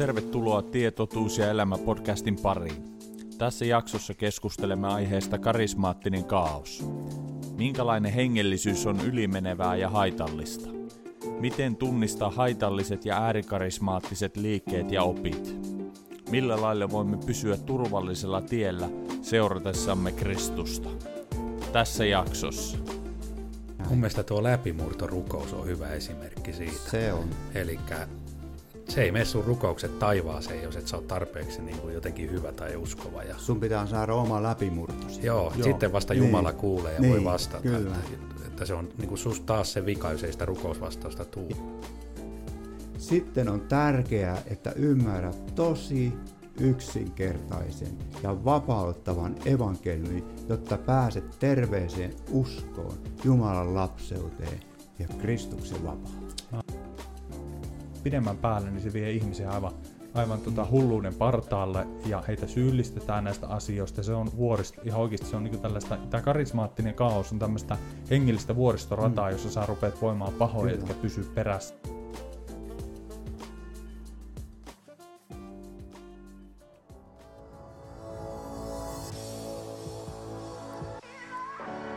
Tervetuloa Tietotuus ja elämä podcastin pariin. Tässä jaksossa keskustelemme aiheesta karismaattinen kaos. Minkälainen hengellisyys on ylimenevää ja haitallista? Miten tunnistaa haitalliset ja äärikarismaattiset liikkeet ja opit? Millä lailla voimme pysyä turvallisella tiellä seuratessamme Kristusta? Tässä jaksossa. Mun mielestä tuo läpimurtorukous on hyvä esimerkki siitä. Se on. Eli se ei mene sun rukoukset taivaaseen, jos et sä ole tarpeeksi niin kuin jotenkin hyvä tai uskova. Ja... Sun pitää saada oma läpimurto. Joo, Joo, sitten vasta niin. Jumala kuulee ja niin, voi vastata. Kyllä. Että, että se on niin kuin sus taas se vika, jos ei sitä rukousvastausta tuu. Sitten on tärkeää, että ymmärrät tosi yksinkertaisen ja vapauttavan evankeliumin, jotta pääset terveeseen uskoon, Jumalan lapseuteen ja Kristuksen vapauteen pidemmän päälle, niin se vie ihmisiä aivan, aivan tota hulluuden partaalle ja heitä syyllistetään näistä asioista. Se on vuorista, ihan oikeasti se on niin tällaista, tämä karismaattinen kaos on tämmöistä hengellistä vuoristorataa, mm. jossa sä rupeat voimaan pahoja, jotka pysyy perässä.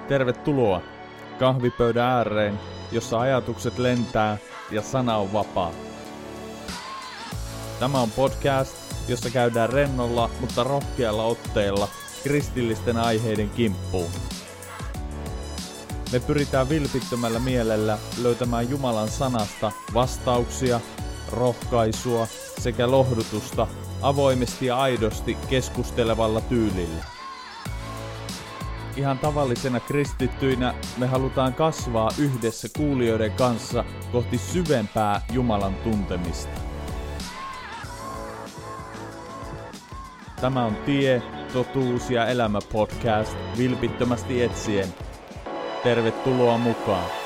Tervetuloa kahvipöydän ääreen, jossa ajatukset lentää ja sana on vapaa. Tämä on podcast, jossa käydään rennolla, mutta rohkealla otteella kristillisten aiheiden kimppuun. Me pyritään vilpittömällä mielellä löytämään Jumalan sanasta vastauksia, rohkaisua sekä lohdutusta avoimesti ja aidosti keskustelevalla tyylillä. Ihan tavallisena kristittyinä me halutaan kasvaa yhdessä kuulijoiden kanssa kohti syvempää Jumalan tuntemista. Tämä on Tie, totuus ja elämä podcast vilpittömästi etsien. Tervetuloa mukaan!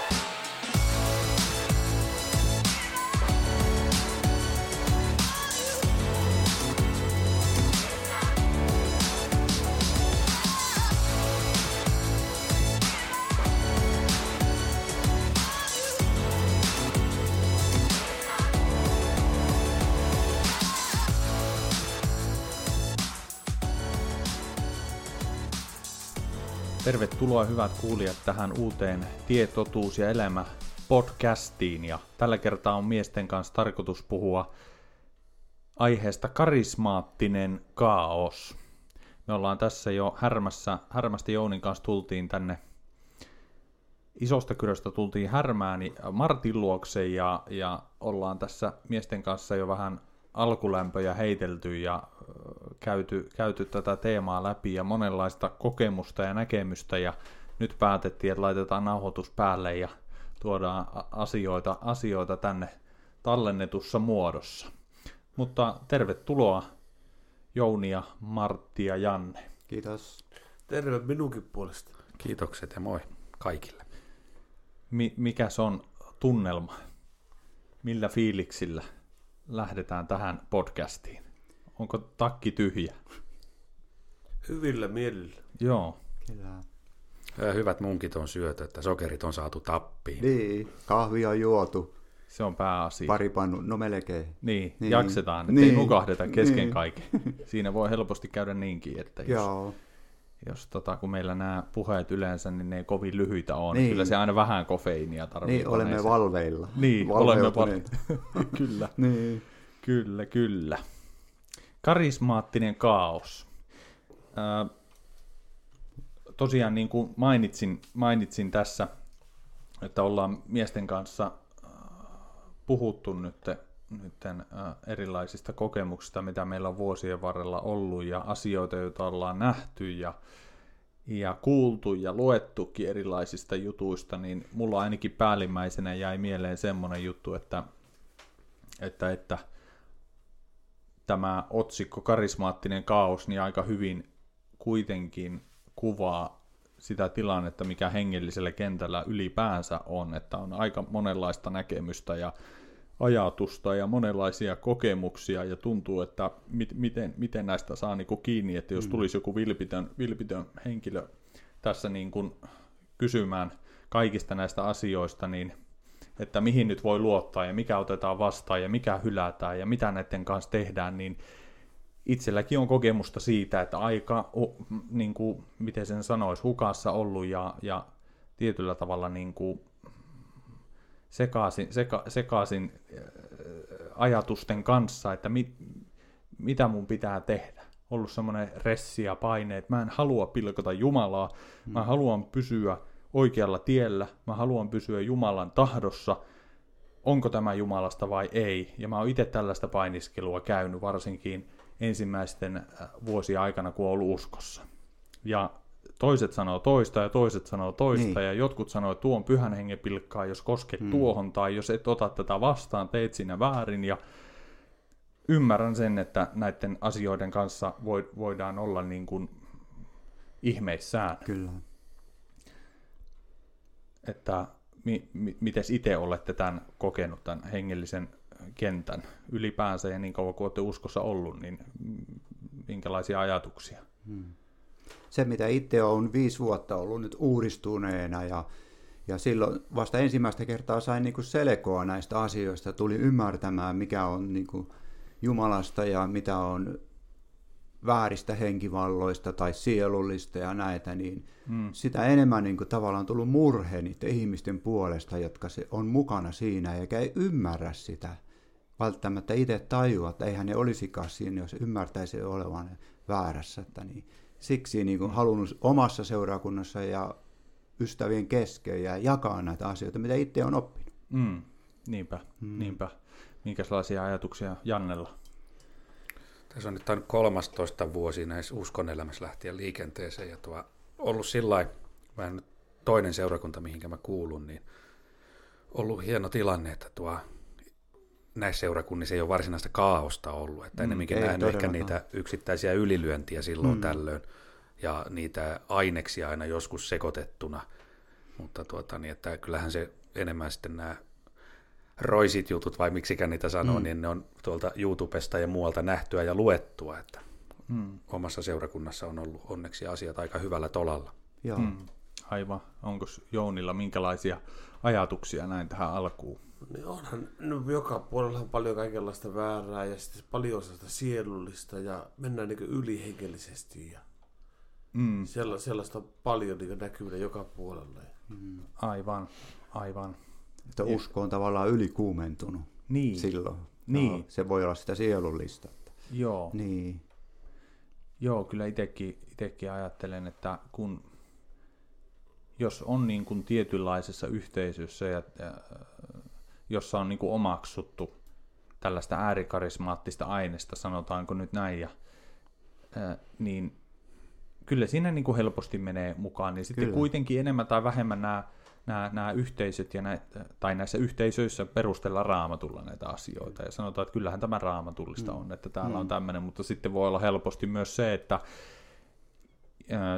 Tervetuloa hyvät kuulijat tähän uuteen Tietotuus ja elämä podcastiin. Ja tällä kertaa on miesten kanssa tarkoitus puhua aiheesta karismaattinen kaos. Me ollaan tässä jo härmässä, härmästä Jounin kanssa tultiin tänne isosta kyröstä tultiin härmään Martin luokse ja, ja ollaan tässä miesten kanssa jo vähän alkulämpöjä heitelty ja käyty, käyty tätä teemaa läpi ja monenlaista kokemusta ja näkemystä ja nyt päätettiin, että laitetaan nauhoitus päälle ja tuodaan asioita, asioita tänne tallennetussa muodossa. Mutta tervetuloa Jouni ja Martti ja Janne. Kiitos. Terve minunkin puolesta. Kiitokset ja moi kaikille. Mi- mikäs on tunnelma? Millä fiiliksillä lähdetään tähän podcastiin? Onko takki tyhjä? Hyvillä mielillä. Joo. Kyllä. Hyvät munkit on syöty, että sokerit on saatu tappiin. Niin, kahvi on juotu. Se on pääasia. Pari pannu, no melkein. Niin, niin. jaksetaan, ettei niin. nukahdeta kesken niin. kaiken. Siinä voi helposti käydä niinkin, että jos, Joo. jos tota, kun meillä nämä puheet yleensä, niin ne ei kovin lyhyitä on. Niin. Kyllä se aina vähän kofeiinia tarvitsee. Niin, olemme valveilla. Niin, olemme val... kyllä. niin. Kyllä, kyllä. Karismaattinen kaos. Ää, tosiaan niin kuin mainitsin, mainitsin tässä, että ollaan miesten kanssa puhuttu nyt, nyt erilaisista kokemuksista, mitä meillä on vuosien varrella ollut ja asioita, joita ollaan nähty ja, ja kuultu ja luettukin erilaisista jutuista, niin mulla ainakin päällimmäisenä jäi mieleen semmoinen juttu, että, että, että – tämä otsikko karismaattinen kaos niin aika hyvin kuitenkin kuvaa sitä tilannetta, mikä hengellisellä kentällä ylipäänsä on, että on aika monenlaista näkemystä ja ajatusta ja monenlaisia kokemuksia ja tuntuu, että mit, miten, miten näistä saa niin kuin kiinni, että jos mm. tulisi joku vilpitön, vilpitön henkilö tässä niin kuin kysymään kaikista näistä asioista, niin että mihin nyt voi luottaa ja mikä otetaan vastaan ja mikä hylätään ja mitä näiden kanssa tehdään, niin itselläkin on kokemusta siitä, että aika, niin kuin, miten sen sanoisi, hukassa ollut ja, ja tietyllä tavalla niin kuin sekaisin, seka, sekaisin äh, ajatusten kanssa, että mit, mitä mun pitää tehdä. Ollut semmoinen ressi ja paine, että mä en halua pilkota Jumalaa, mä mm. haluan pysyä oikealla tiellä, mä haluan pysyä Jumalan tahdossa, onko tämä Jumalasta vai ei. Ja mä oon itse tällaista painiskelua käynyt varsinkin ensimmäisten äh, vuosien aikana, kun on ollut uskossa. Ja toiset sanoo toista ja toiset sanoo toista niin. ja jotkut sanoo, että tuo on pyhän hengen pilkkaa, jos kosket hmm. tuohon tai jos et ota tätä vastaan, teet sinä väärin ja ymmärrän sen, että näiden asioiden kanssa voidaan olla niin kuin ihmeissään. Kyllä. Että mi, mi, miten itse olette tämän kokenut, tämän hengellisen kentän ylipäänsä ja niin kauan kuin olette uskossa ollut, niin minkälaisia ajatuksia? Hmm. Se, mitä itse on viisi vuotta ollut nyt uudistuneena ja, ja silloin vasta ensimmäistä kertaa sain niin kuin selkoa näistä asioista, tuli ymmärtämään, mikä on niin kuin Jumalasta ja mitä on vääristä henkivalloista tai sielullista ja näitä, niin hmm. sitä enemmän niin kuin, tavallaan tullut murhe niiden ihmisten puolesta, jotka se on mukana siinä, eikä ei ymmärrä sitä välttämättä itse tajua, että eihän ne olisikaan siinä, jos ymmärtäisi olevan väärässä. Että niin, siksi niin kuin, halunnut omassa seurakunnassa ja ystävien kesken ja jakaa näitä asioita, mitä itse on oppinut. Mm, niinpä, mm. niinpä. Minkälaisia ajatuksia Jannella? Tässä on nyt tämän 13 vuosi näissä uskon elämässä lähtien liikenteeseen. Ja tuo ollut sillä vähän toinen seurakunta, mihinkä mä kuulun, niin ollut hieno tilanne, että tuo näissä seurakunnissa ei ole varsinaista kaaosta ollut, että mm, enemmänkin nähnyt ehkä niitä yksittäisiä ylilyöntiä silloin mm. tällöin. Ja niitä aineksia aina joskus sekoitettuna, mutta tuota, niin, että kyllähän se enemmän sitten nämä roisit jutut, vai miksikään niitä sanoo, mm. niin ne on tuolta YouTubesta ja muualta nähtyä ja luettua, että mm. omassa seurakunnassa on ollut onneksi asiat aika hyvällä tolalla. Joo. Mm. Aivan. Onko Jounilla minkälaisia ajatuksia näin tähän alkuun? Niin onhan, no joka puolella on paljon kaikenlaista väärää ja sitten paljon sellaista sielullista ja mennään niin ylihengellisesti ja mm. sellaista, sellaista on paljon niin näkyvillä joka puolella. Mm. Aivan, aivan. Että usko on tavallaan ylikuumentunut niin. silloin. Niin. No, se voi olla sitä sielullista. Joo. Niin. Joo, kyllä itsekin ajattelen, että kun jos on niin kuin tietynlaisessa yhteisössä, ja, ja, jossa on niin kuin omaksuttu tällaista äärikarismaattista aineesta, sanotaanko nyt näin, ja, ää, niin kyllä siinä niin kuin helposti menee mukaan, niin sitten kyllä. kuitenkin enemmän tai vähemmän nämä nämä, nämä yhteisöt ja näitä, tai näissä yhteisöissä perustella raamatulla näitä asioita ja sanotaan, että kyllähän tämä raamatullista mm. on, että täällä mm. on tämmöinen, mutta sitten voi olla helposti myös se, että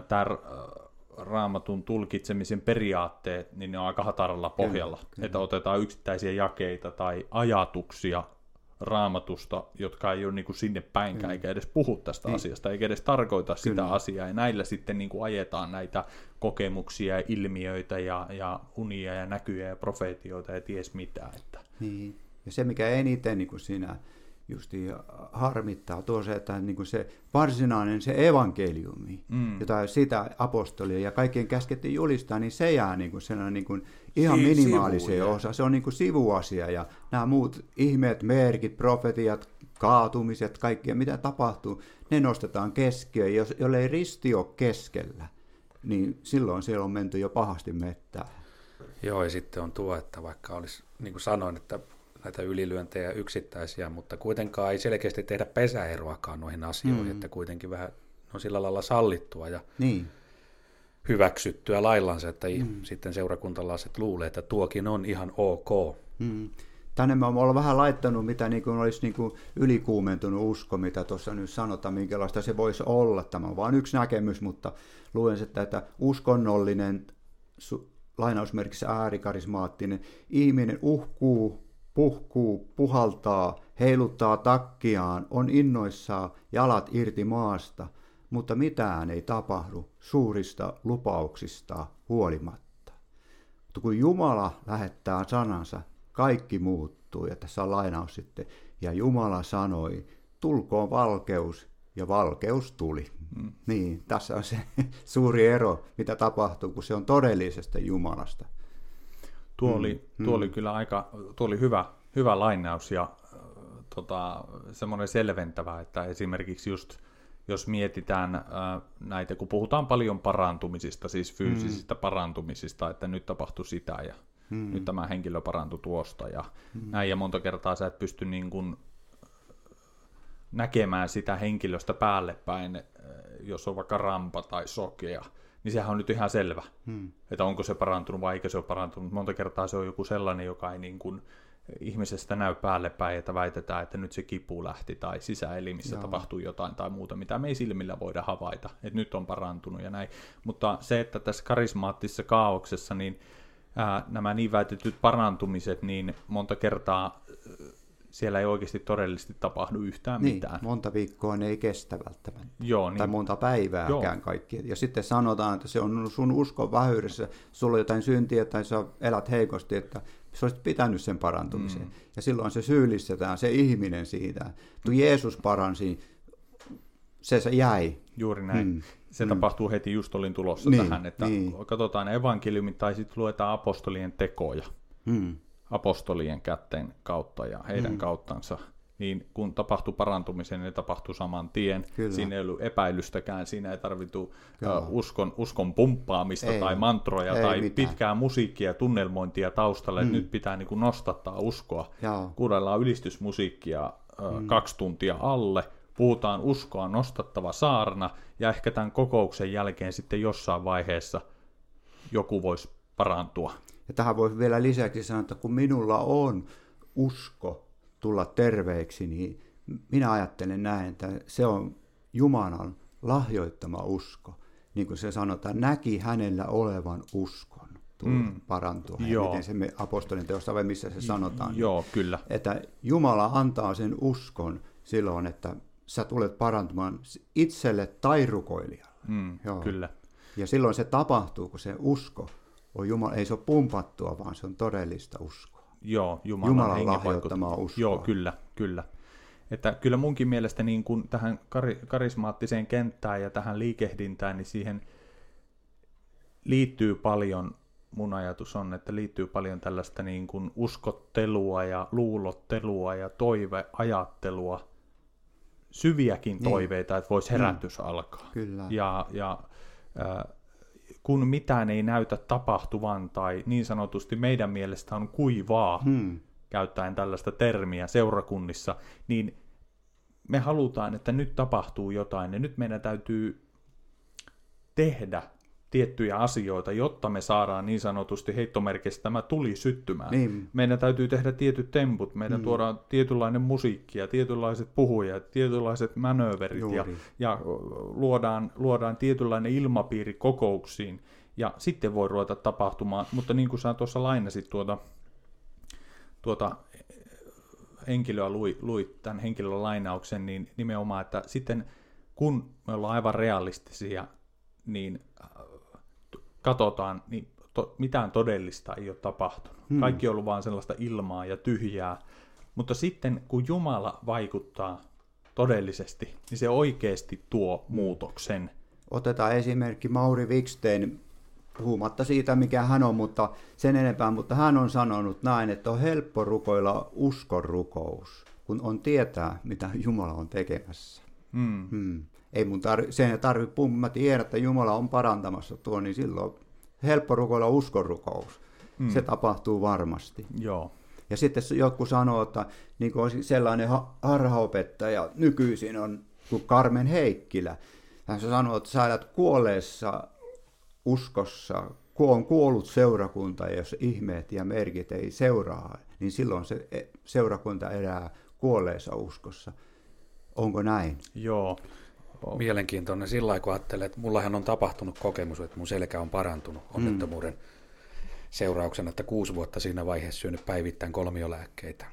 tämä raamatun tulkitsemisen periaatteet, niin ne on aika hataralla pohjalla, kyllä, kyllä. että otetaan yksittäisiä jakeita tai ajatuksia raamatusta, jotka ei ole niin kuin sinne päinkään, mm. eikä edes puhu tästä niin. asiasta, eikä edes tarkoita Kyllä. sitä asiaa, ja näillä sitten niin kuin ajetaan näitä kokemuksia ja ilmiöitä ja, ja unia ja näkyjä ja profeetioita ja ties mitä. Että. Niin. Ja se, mikä eniten niin kuin siinä justi harmittaa tuo se, että niin kuin se varsinainen se evankeliumi, mm. jota sitä apostolia ja kaikkien käskettiin julistaa, niin se jää niin kuin sellainen niin kuin ihan si- minimaaliseen osa. Se on niin kuin sivuasia ja nämä muut ihmeet, merkit, profetiat, kaatumiset, kaikki mitä tapahtuu, ne nostetaan keskiöön. Jos, jollei risti ole keskellä, niin silloin siellä on menty jo pahasti mettään. Joo, ja sitten on tuo, että vaikka olisi, niin kuin sanoin, että näitä ylilyöntejä yksittäisiä, mutta kuitenkaan ei selkeästi tehdä pesäeroakaan noihin asioihin, mm. että kuitenkin vähän on sillä lailla sallittua ja niin. hyväksyttyä laillansa, että mm. sitten seurakuntalaiset luulee, että tuokin on ihan ok. Mm. Tänne me ollaan vähän laittanut, mitä niin kuin olisi niin kuin ylikuumentunut usko, mitä tuossa nyt sanotaan, minkälaista se voisi olla. Tämä on vain yksi näkemys, mutta luen sitä, että uskonnollinen, lainausmerkissä äärikarismaattinen, ihminen uhkuu puhkuu, puhaltaa, heiluttaa takkiaan, on innoissaan jalat irti maasta, mutta mitään ei tapahdu suurista lupauksista huolimatta. Mutta kun Jumala lähettää sanansa, kaikki muuttuu. Ja tässä on lainaus sitten. Ja Jumala sanoi, tulkoon valkeus, ja valkeus tuli. Mm. Niin, tässä on se suuri ero, mitä tapahtuu, kun se on todellisesta Jumalasta. Tuo oli, mm. tuo oli mm. kyllä aika, tuo oli hyvä, hyvä lainaus ja äh, tota, semmoinen selventävä, että esimerkiksi just jos mietitään äh, näitä, kun puhutaan paljon parantumisista, siis fyysisistä mm. parantumisista, että nyt tapahtui sitä ja mm. nyt tämä henkilö parantui tuosta ja mm. näin, ja monta kertaa sä et pysty niin kuin näkemään sitä henkilöstä päälle päin, äh, jos on vaikka rampa tai sokea, niin sehän on nyt ihan selvä, hmm. että onko se parantunut vai eikö se ole parantunut. Monta kertaa se on joku sellainen, joka ei niin kuin ihmisestä näy päälle päin, että väitetään, että nyt se kipu lähti tai sisäelimissä Joo. tapahtuu jotain tai muuta, mitä me ei silmillä voida havaita, että nyt on parantunut ja näin. Mutta se, että tässä karismaattisessa kaauksessa, niin ää, nämä niin väitetyt parantumiset, niin monta kertaa siellä ei oikeasti todellisesti tapahdu yhtään niin, mitään. monta viikkoa ne ei kestä välttämättä. Joo, niin. Tai monta päivääkään Joo. kaikki. Ja sitten sanotaan, että se on sun uskon vähyydessä, sulla on jotain syntiä tai sä elät heikosti, että sä olisit pitänyt sen parantumisen. Mm. Ja silloin se syyllistetään, se ihminen siitä. Kun Jeesus paransi, se, se jäi. Juuri näin. Mm. Se mm. tapahtuu heti, just olin tulossa niin, tähän, että niin. katsotaan evankeliumit tai sitten luetaan apostolien tekoja. Mm apostolien kätten kautta ja heidän mm. kauttansa, niin kun tapahtui parantumisen, niin tapahtui saman tien. Kyllä. Siinä ei ollut epäilystäkään, siinä ei tarvittu uh, uskon, uskon pumppaamista ei. tai mantroja ei tai mitään. pitkää musiikkia, tunnelmointia taustalle, mm. että nyt pitää niin kuin nostattaa uskoa. Joo. Kuunnellaan ylistysmusiikkia uh, mm. kaksi tuntia alle, puhutaan uskoa nostattava saarna, ja ehkä tämän kokouksen jälkeen sitten jossain vaiheessa joku voisi parantua. Ja tähän voi vielä lisäksi sanoa, että kun minulla on usko tulla terveeksi, niin minä ajattelen näin, että se on Jumalan lahjoittama usko. Niin kuin se sanotaan, näki hänellä olevan uskon mm. parantua. Joo. Miten se me apostolin teosta vai missä se sanotaan. Joo, kyllä. Että Jumala antaa sen uskon silloin, että sä tulet parantumaan itselle tai rukoilijalle. Mm, Joo. Kyllä. Ja silloin se tapahtuu, kun se usko on Jumala, ei se ole pumpattua, vaan se on todellista uskoa. Joo, Jumalan, Jumalan lahjoittamaa uskoa. Joo, kyllä, kyllä. Että kyllä munkin mielestä niin kuin tähän kar- karismaattiseen kenttään ja tähän liikehdintään, niin siihen liittyy paljon, mun ajatus on, että liittyy paljon tällaista niin kuin uskottelua ja luulottelua ja toiveajattelua, syviäkin niin. toiveita, että voisi herätys mm. alkaa. Kyllä. Ja, ja äh, kun mitään ei näytä tapahtuvan tai niin sanotusti meidän mielestä on kuivaa, hmm. käyttäen tällaista termiä seurakunnissa, niin me halutaan, että nyt tapahtuu jotain ja nyt meidän täytyy tehdä tiettyjä asioita, jotta me saadaan niin sanotusti heittomerkistä tämä tuli syttymään. Niin. Meidän täytyy tehdä tietyt temput, meidän mm. tuodaan tietynlainen musiikki ja tietynlaiset puhujat, tietynlaiset manööverit ja, ja luodaan, luodaan tietynlainen ilmapiiri kokouksiin ja sitten voi ruveta tapahtumaan. Mutta niin kuin sä tuossa lainasit tuota, tuota henkilöä, lui, lui tämän henkilön lainauksen, niin nimenomaan, että sitten kun me ollaan aivan realistisia, niin katsotaan, niin to, mitään todellista ei ole tapahtunut. Hmm. Kaikki on ollut vain sellaista ilmaa ja tyhjää. Mutta sitten kun Jumala vaikuttaa todellisesti, niin se oikeasti tuo muutoksen. Otetaan esimerkki Mauri Wikstein, puhumatta siitä, mikä hän on, mutta sen enempää, mutta hän on sanonut näin, että on helppo rukoilla uskon rukous, kun on tietää, mitä Jumala on tekemässä. Hmm. Hmm ei mun tarvi, sen ei tarvitse puhua, mä tiedän, että Jumala on parantamassa tuo, niin silloin helppo rukoilla uskonrukous. Mm. Se tapahtuu varmasti. Joo. Ja sitten joku sanoo, että niin kuin sellainen harhaopettaja nykyisin on kuin Carmen Heikkilä. Hän sanoo, että sä elät kuolleessa uskossa, kun on kuollut seurakunta, ja jos ihmeet ja merkit ei seuraa, niin silloin se e, seurakunta elää kuolleessa uskossa. Onko näin? Joo mielenkiintoinen sillä lailla, kun ajattelee, että mullahan on tapahtunut kokemus, että mun selkä on parantunut mm. onnettomuuden mm. seurauksena, että kuusi vuotta siinä vaiheessa syönyt päivittäin kolmiolääkkeitä.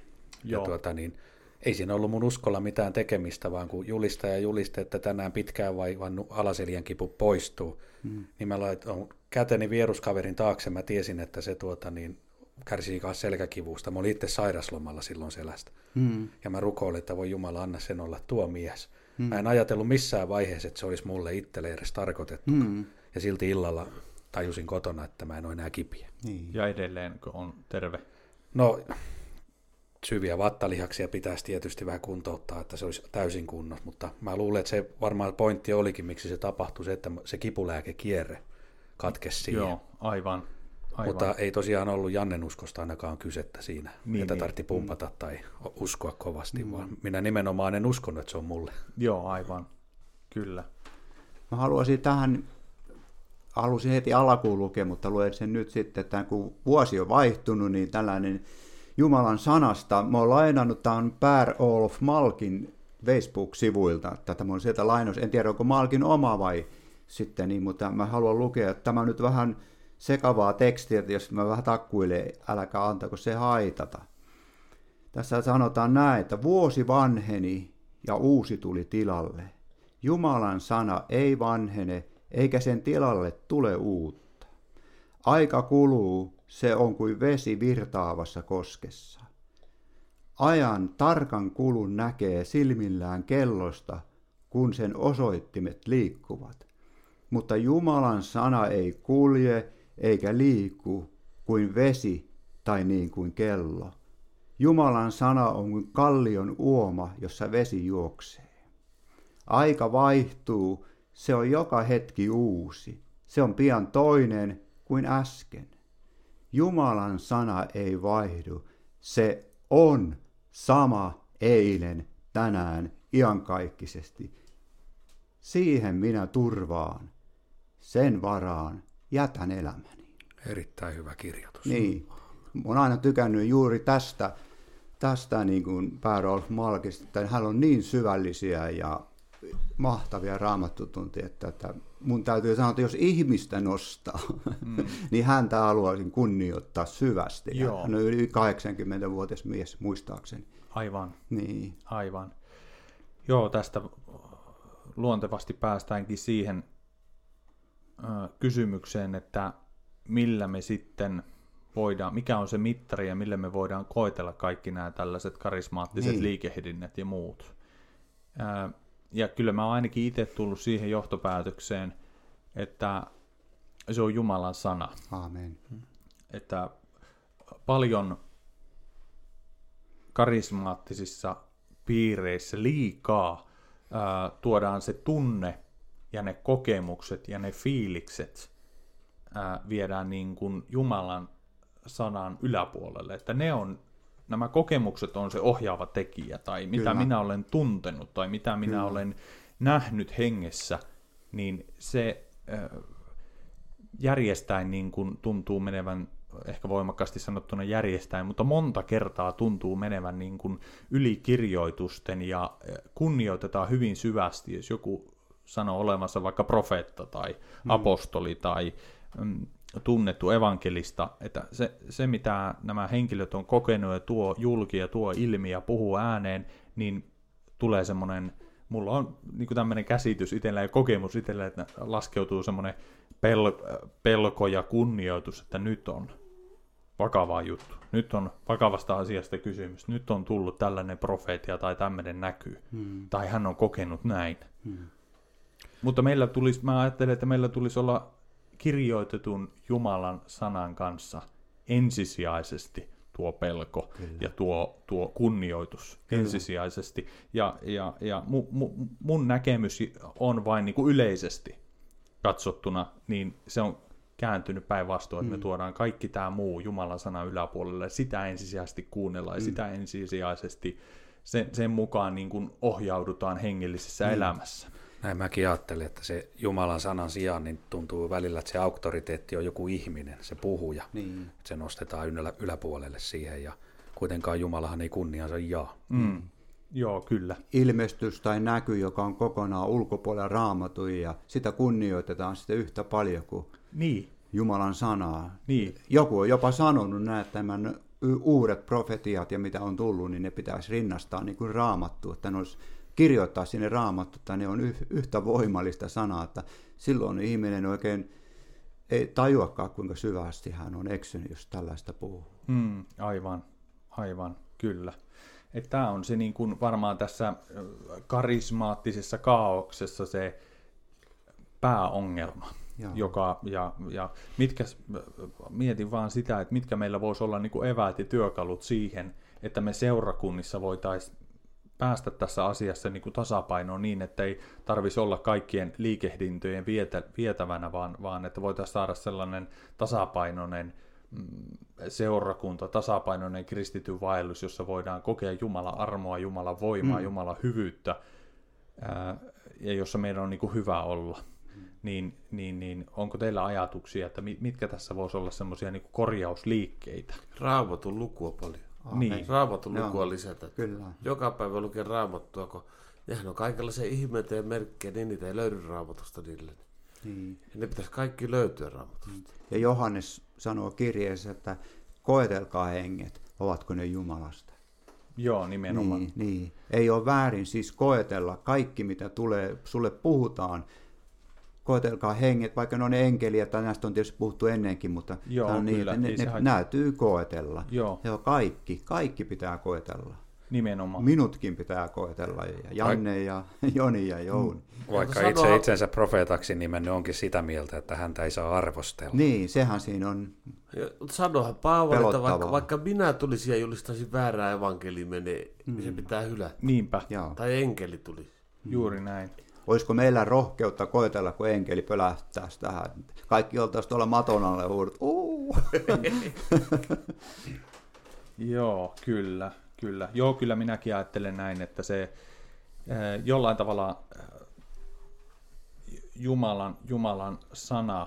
Joo. Ja tuota, niin, ei siinä ollut mun uskolla mitään tekemistä, vaan kun julistaja julisti, että tänään pitkään vaivannut alaseljan kipu poistuu, mm. niin mä laitoin käteni vieruskaverin taakse, mä tiesin, että se tuota, niin, kärsii kanssa selkäkivusta. Mä olin itse sairaslomalla silloin selästä. Mm. Ja mä rukoilin, että voi Jumala, anna sen olla tuo mies. Mm. Mä en ajatellut missään vaiheessa, että se olisi mulle itselle edes tarkoitettu. Mm. Ja silti illalla tajusin kotona, että mä en ole enää kipiä. Niin. Ja edelleen, kun on terve? No, syviä vattalihaksia pitäisi tietysti vähän kuntouttaa, että se olisi täysin kunnossa, mutta mä luulen, että se varmaan pointti olikin, miksi se tapahtui, se, että se kipulääkekierre katkesi siihen. Joo, aivan. Aivan. Mutta ei tosiaan ollut Jannen uskosta ainakaan kysettä siinä, niin, että niin. tarvitsi pumpata mm. tai uskoa kovasti, mm. vaan minä nimenomaan en uskonut, että se on mulle. Joo, aivan. Kyllä. Mä haluaisin tähän, halusin heti alkuun lukea, mutta luen sen nyt sitten, että kun vuosi on vaihtunut, niin tällainen Jumalan sanasta, mä oon lainannut, tämä on Per Olof Malkin Facebook-sivuilta, tätä on sieltä lainos, en tiedä onko Malkin oma vai sitten niin, mutta mä haluan lukea, että tämä nyt vähän sekavaa tekstiä, että jos mä vähän takkuilen, älkää antako se haitata. Tässä sanotaan näin, että vuosi vanheni ja uusi tuli tilalle. Jumalan sana ei vanhene, eikä sen tilalle tule uutta. Aika kuluu, se on kuin vesi virtaavassa koskessa. Ajan tarkan kulun näkee silmillään kellosta, kun sen osoittimet liikkuvat. Mutta Jumalan sana ei kulje eikä liiku kuin vesi tai niin kuin kello. Jumalan sana on kuin kallion uoma, jossa vesi juoksee. Aika vaihtuu, se on joka hetki uusi. Se on pian toinen kuin äsken. Jumalan sana ei vaihdu, se on sama eilen, tänään, iankaikkisesti. Siihen minä turvaan, sen varaan jätän elämäni. Erittäin hyvä kirjoitus. Niin. Olen aina tykännyt juuri tästä, tästä niin kuin Per Rolf Malkista, että hän on niin syvällisiä ja mahtavia raamattutuntia, että, että mun täytyy sanoa, että jos ihmistä nostaa, mm. niin häntä haluaisin kunnioittaa syvästi. Joo. Hän on yli 80-vuotias mies, muistaakseni. Aivan. Niin. Aivan. Joo, tästä luontevasti päästäänkin siihen kysymykseen, että millä me sitten voidaan, mikä on se mittari ja millä me voidaan koetella kaikki nämä tällaiset karismaattiset niin. liikehdinnät ja muut. ja kyllä mä oon ainakin itse tullut siihen johtopäätökseen, että se on Jumalan sana. Amen. Että paljon karismaattisissa piireissä liikaa ää, tuodaan se tunne ja ne kokemukset ja ne fiilikset ää, viedään niin kuin Jumalan sanan yläpuolelle, että ne on, nämä kokemukset on se ohjaava tekijä, tai mitä Kyllä. minä olen tuntenut, tai mitä minä Kyllä. olen nähnyt hengessä, niin se ää, järjestäin niin kuin tuntuu menevän ehkä voimakkaasti sanottuna järjestäin, mutta monta kertaa tuntuu menevän niin kuin ylikirjoitusten ja kunnioitetaan hyvin syvästi, jos joku sanoo olevansa vaikka profeetta tai mm. apostoli tai mm, tunnettu evankelista, että se, se mitä nämä henkilöt on kokenut ja tuo julki ja tuo ilmi ja puhuu ääneen, niin tulee semmoinen, mulla on niin tämmöinen käsitys itsellä ja kokemus itsellä, että laskeutuu semmoinen pel, pelko ja kunnioitus, että nyt on vakava juttu. Nyt on vakavasta asiasta kysymys. Nyt on tullut tällainen profeetia tai tämmöinen näkyy. Hmm. Tai hän on kokenut näin. Hmm. Mutta meillä tulisi, mä ajattelen, että meillä tulisi olla kirjoitetun Jumalan sanan kanssa ensisijaisesti tuo pelko Kyllä. ja tuo, tuo kunnioitus Kyllä. ensisijaisesti. Ja, ja, ja mu, mu, mun näkemys on vain niin kuin yleisesti katsottuna, niin se on kääntynyt päinvastoin, mm. että me mm. tuodaan kaikki tämä muu Jumalan sana yläpuolelle, sitä ensisijaisesti kuunnellaan mm. ja sitä ensisijaisesti sen, sen mukaan niin kuin ohjaudutaan hengellisessä mm. elämässä. Näin mäkin ajattelin, että se Jumalan sanan sijaan niin tuntuu välillä, että se auktoriteetti on joku ihminen, se puhuja. Niin. Että se nostetaan ylä, yläpuolelle siihen ja kuitenkaan Jumalahan ei kunniansa jaa. Mm. Joo, kyllä. Ilmestys tai näky, joka on kokonaan ulkopuolella raamattu ja sitä kunnioitetaan sitten yhtä paljon kuin niin. Jumalan sanaa. Niin. Joku on jopa sanonut näin, että tämän uudet profetiat ja mitä on tullut, niin ne pitäisi rinnastaa niin kuin raamattu, että ne olisi kirjoittaa sinne raamattu, että ne on yhtä voimallista sanaa, että silloin ihminen oikein ei tajuakaan, kuinka syvästi hän on eksynyt, jos tällaista puhuu. Mm, aivan, aivan, kyllä. Tämä on se niin kuin varmaan tässä karismaattisessa kaauksessa se pääongelma. Joo. Joka, ja, ja mitkä, mietin vaan sitä, että mitkä meillä voisi olla niin kuin eväät ja työkalut siihen, että me seurakunnissa voitaisiin päästä tässä asiassa niin kuin tasapainoon niin, että ei tarvitsisi olla kaikkien liikehdintöjen vietä, vietävänä, vaan, vaan että voitaisiin saada sellainen tasapainoinen mm, seurakunta, tasapainoinen kristityn vaellus, jossa voidaan kokea Jumala armoa, Jumala voimaa, mm. Jumala hyvyyttä, ää, ja jossa meidän on niin kuin hyvä olla. Mm. Niin, niin, niin onko teillä ajatuksia, että mitkä tässä voisi olla semmoisia niin korjausliikkeitä? Raamatun lukua paljon. Amen. Niin. Raamatun lukua Joo. lisätä. Kyllä. Joka päivä lukee raamattua, kun nehän on kaikenlaisia ihmeitä ja merkkejä, niin niitä ei löydy raamatusta niille. Niin. Ja ne pitäisi kaikki löytyä raamatusta. Mm. Ja Johannes sanoo kirjeessä, että koetelkaa henget, ovatko ne Jumalasta. Joo, nimenomaan. Niin, niin. Ei ole väärin siis koetella kaikki, mitä tulee, sulle puhutaan, koetelkaa henget, vaikka ne on enkeliä, tai näistä on tietysti puhuttu ennenkin, mutta Joo, on niin, kyllä, ne, ne, ne näytyy koetella. Joo. Joo, kaikki, kaikki pitää koetella. Nimenomaan. Minutkin pitää koetella, ja Janne ja Joni ja Jouni. Mm. Vaikka itse itsensä profeetaksi nimennyt onkin sitä mieltä, että häntä ei saa arvostella. Niin, sehän siinä on Sanohan Paavali, että vaikka, vaikka minä tulisin ja julistaisin väärää evankeliumia, niin mm. se pitää hylätä. Niinpä. Joo. Tai enkeli tulisi. Juuri näin olisiko meillä rohkeutta koetella, kun enkeli pölähtää tähän. Kaikki oltaisiin tuolla maton alle huudut. Joo, kyllä, kyllä. Joo, kyllä minäkin ajattelen näin, että se äh, jollain tavalla äh, Jumalan, Jumalan sana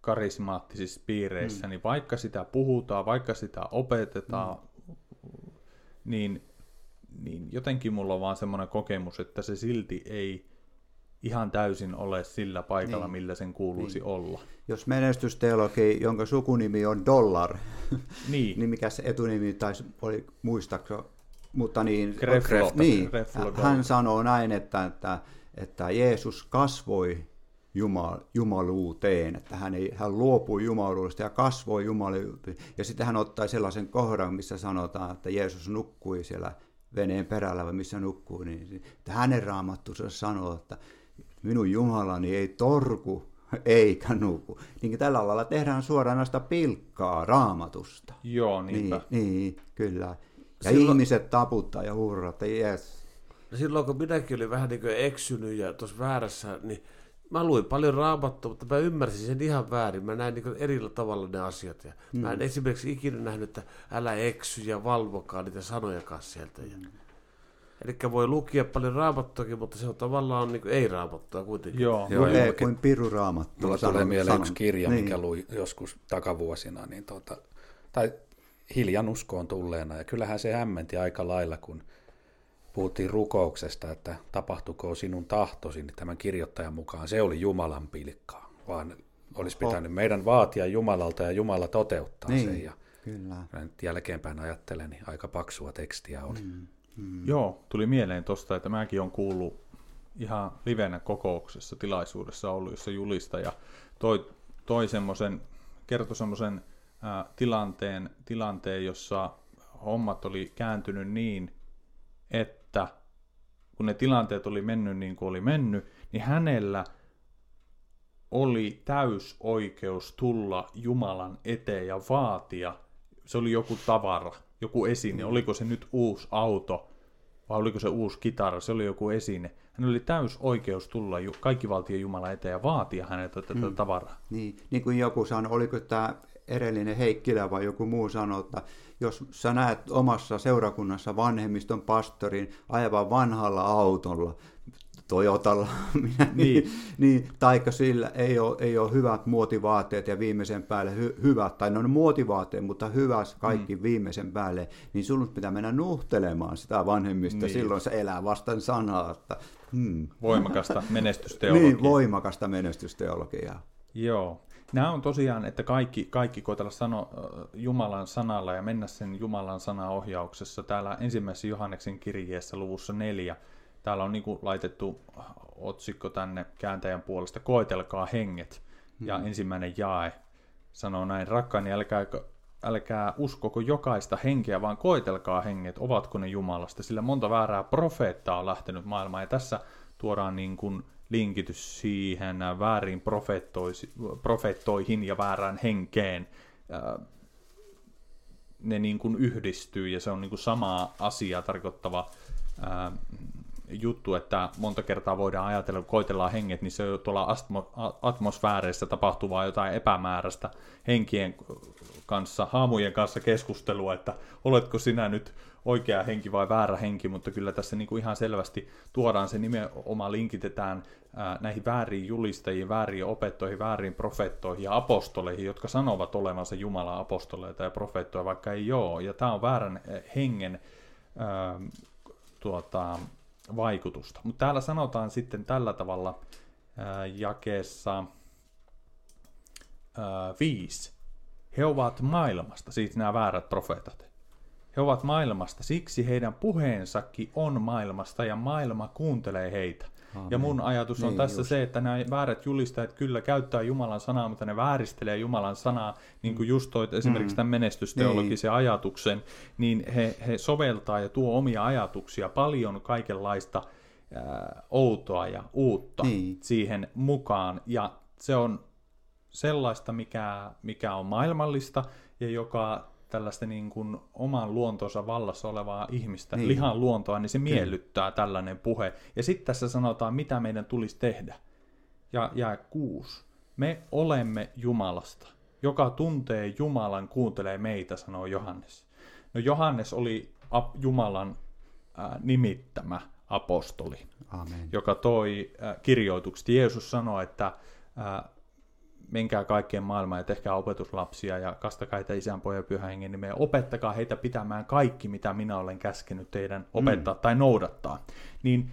karismaattisissa piireissä, mm. niin vaikka sitä puhutaan, vaikka sitä opetetaan, mm. niin niin jotenkin mulla on vaan semmoinen kokemus, että se silti ei ihan täysin ole sillä paikalla, niin. millä sen kuuluisi niin. olla. Jos menestysteologi, jonka sukunimi on Dollar, niin, niin mikä se etunimi taisi oli muistaakseni, mutta niin, Grefflo, niin hän sanoo näin, että, että, että Jeesus kasvoi Jumal, jumaluuteen, että hän, ei, hän luopui jumaluudesta ja kasvoi jumaluuteen. Ja sitten hän ottaa sellaisen kohdan, missä sanotaan, että Jeesus nukkui siellä veneen perällä vai missä nukkuu, niin että hänen raamattunsa sanoo, että minun Jumalani ei torku eikä nuku. Niin tällä lailla tehdään suoranaista pilkkaa raamatusta. Joo, niinpä. Niin, niin kyllä. Ja silloin... ihmiset taputtaa ja hurraa, että. No silloin kun minäkin olin vähän niin kuin eksynyt ja tuossa väärässä, niin mä luin paljon raamattua, mutta mä ymmärsin sen ihan väärin. Mä näin niin eri tavalla ne asiat. Ja mm. Mä en esimerkiksi ikinä nähnyt, että älä eksy ja valvokaa niitä sanoja kanssa sieltä. Mm. Eli voi lukia paljon raamattuakin, mutta se on tavallaan niin ei-raamattua kuitenkin. Joo, Joo lukee kuin piru raamattua. Mulla tulee mieleen yksi kirja, niin. mikä luin joskus takavuosina, niin tuota, tai hiljan uskoon tulleena. Ja kyllähän se hämmenti aika lailla, kun puhuttiin rukouksesta, että tapahtuko sinun tahtosi, niin tämän kirjoittajan mukaan se oli Jumalan pilkkaa, vaan olisi pitänyt meidän vaatia Jumalalta ja Jumala toteuttaa niin, sen. Ja kyllä. nyt jälkeenpäin ajattelen, niin aika paksua tekstiä oli. Mm, mm. Joo, tuli mieleen tuosta, että mäkin on kuullut ihan livenä kokouksessa, tilaisuudessa ollut, jossa julistaja toi, toi semmoisen, kertoi semmoisen tilanteen, tilanteen, jossa hommat oli kääntynyt niin, että että kun ne tilanteet oli mennyt niin kuin oli mennyt, niin hänellä oli täys oikeus tulla Jumalan eteen ja vaatia. Se oli joku tavara, joku esine. Oliko se nyt uusi auto vai oliko se uusi kitara, se oli joku esine. Hän oli täys oikeus tulla kaikki valtion Jumalan eteen ja vaatia häneltä tätä mm. tavaraa. Niin, niin kuin joku sanoi, oliko tämä edellinen Heikkilä vai joku muu sanoi, että jos sä näet omassa seurakunnassa vanhemmiston pastorin aivan vanhalla autolla, Toyotalla, minä, niin, niin, niin taikka sillä ei ole, ei ole hyvät muotivaatteet ja viimeisen päälle hy, hyvät, tai ne on muotivaatteet, mutta hyvät kaikki mm. viimeisen päälle, niin sinun pitää mennä nuhtelemaan sitä vanhemmista, niin. silloin se elää vastaan sanaa. Että, hmm. Voimakasta menestysteologiaa. niin, voimakasta menestysteologiaa. Joo. Nämä on tosiaan, että kaikki, kaikki koetella sanoa Jumalan sanalla ja mennä sen Jumalan sanaohjauksessa. Täällä ensimmäisessä Johanneksen kirjeessä luvussa neljä, täällä on niin laitettu otsikko tänne kääntäjän puolesta, koetelkaa henget. Ja ensimmäinen jae sanoo näin, rakkaani, älkää, älkää uskoko jokaista henkeä, vaan koetelkaa henget, ovatko ne Jumalasta, sillä monta väärää profeettaa on lähtenyt maailmaan. Ja tässä tuodaan niin kuin linkitys siihen väärin profeettoihin ja väärään henkeen. Ne niin kuin yhdistyy ja se on niin kuin sama asia tarkoittava juttu, että monta kertaa voidaan ajatella, kun koitellaan henget, niin se on tuolla atmosfääreissä tapahtuvaa jotain epämääräistä henkien kanssa, haamujen kanssa keskustelua, että oletko sinä nyt oikea henki vai väärä henki, mutta kyllä tässä niin kuin ihan selvästi tuodaan se nimenomaan linkitetään ää, näihin väärin julistajiin, väärin opettoihin, väärin profeettoihin ja apostoleihin, jotka sanovat olevansa Jumalan apostoleita ja profeettoja, vaikka ei ole. Ja tämä on väärän hengen ää, tuota, vaikutusta. Mutta täällä sanotaan sitten tällä tavalla ää, jakeessa ää, viisi. He ovat maailmasta, siis nämä väärät profeetat. He ovat maailmasta, siksi heidän puheensakin on maailmasta ja maailma kuuntelee heitä. Amen. Ja mun ajatus on niin, tässä just. se, että nämä väärät julistajat kyllä käyttää Jumalan sanaa, mutta ne vääristelee Jumalan sanaa, niin kuin just toit esimerkiksi mm. tämän menestysteologisen niin. ajatuksen, niin he, he soveltaa ja tuo omia ajatuksia, paljon kaikenlaista äh, outoa ja uutta niin. siihen mukaan. Ja se on sellaista, mikä, mikä on maailmallista ja joka tällaista niin kuin oman luontonsa vallassa olevaa ihmistä, niin. lihan luontoa, niin se miellyttää niin. tällainen puhe. Ja sitten tässä sanotaan, mitä meidän tulisi tehdä. Ja jää kuusi. Me olemme Jumalasta. Joka tuntee Jumalan, kuuntelee meitä, sanoo Johannes. No Johannes oli Jumalan äh, nimittämä apostoli, Amen. joka toi äh, kirjoitukset. Jeesus sanoi, että menkää kaikkien maailmaan ja tehkää opetuslapsia ja kastakaa heitä isän, pojan ja pyhän hengen nimeen. Opettakaa heitä pitämään kaikki, mitä minä olen käskenyt teidän opettaa mm. tai noudattaa. Niin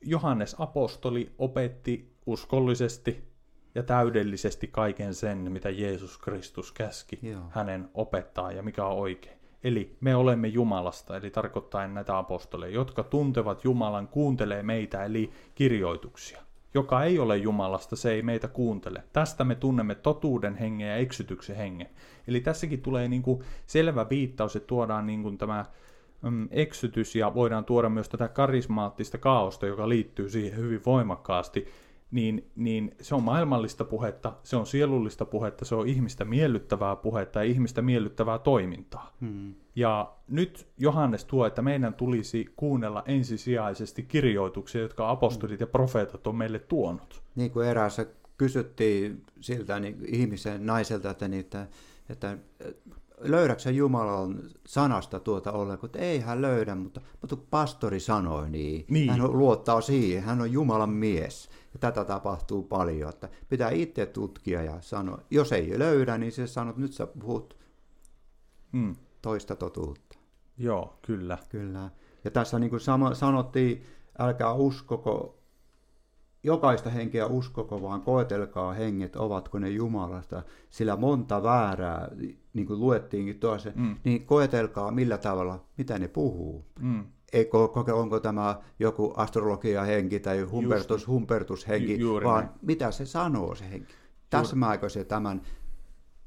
Johannes apostoli opetti uskollisesti ja täydellisesti kaiken sen, mitä Jeesus Kristus käski Joo. hänen opettaa ja mikä on oikein. Eli me olemme Jumalasta, eli tarkoittain näitä apostoleja, jotka tuntevat Jumalan, kuuntelee meitä, eli kirjoituksia joka ei ole Jumalasta, se ei meitä kuuntele. Tästä me tunnemme totuuden hengen ja eksytyksen hengen. Eli tässäkin tulee niin kuin selvä viittaus, että tuodaan niin kuin tämä mm, eksytys ja voidaan tuoda myös tätä karismaattista kaaosta, joka liittyy siihen hyvin voimakkaasti, niin, niin se on maailmallista puhetta, se on sielullista puhetta, se on ihmistä miellyttävää puhetta ja ihmistä miellyttävää toimintaa. Hmm. Ja nyt Johannes tuo, että meidän tulisi kuunnella ensisijaisesti kirjoituksia, jotka apostolit ja profeetat on meille tuonut. Niin kuin eräässä kysyttiin siltä niin ihmisen naiselta, että, niitä, että löydätkö Jumalan sanasta tuota ollenkaan, että ei hän löydä, mutta, mutta pastori sanoi niin. niin. Hän luottaa siihen, hän on Jumalan mies. Ja tätä tapahtuu paljon, että pitää itse tutkia ja sanoa. Jos ei löydä, niin se sanoo, että nyt sä puhut hmm. toista totuutta. Joo, kyllä. Kyllä. Ja tässä niin kuin sanottiin, älkää uskoko jokaista henkeä uskoko, vaan koetelkaa henget, ovatko ne Jumalasta, sillä monta väärää, niin kuin luettiinkin tuossa, mm. niin koetelkaa millä tavalla, mitä ne puhuu. Mm. Eikö, onko tämä joku astrologia-henki tai humpertus, humpertushenki, Ju, vaan näin. mitä se sanoo se henki. Täsmääkö se tämän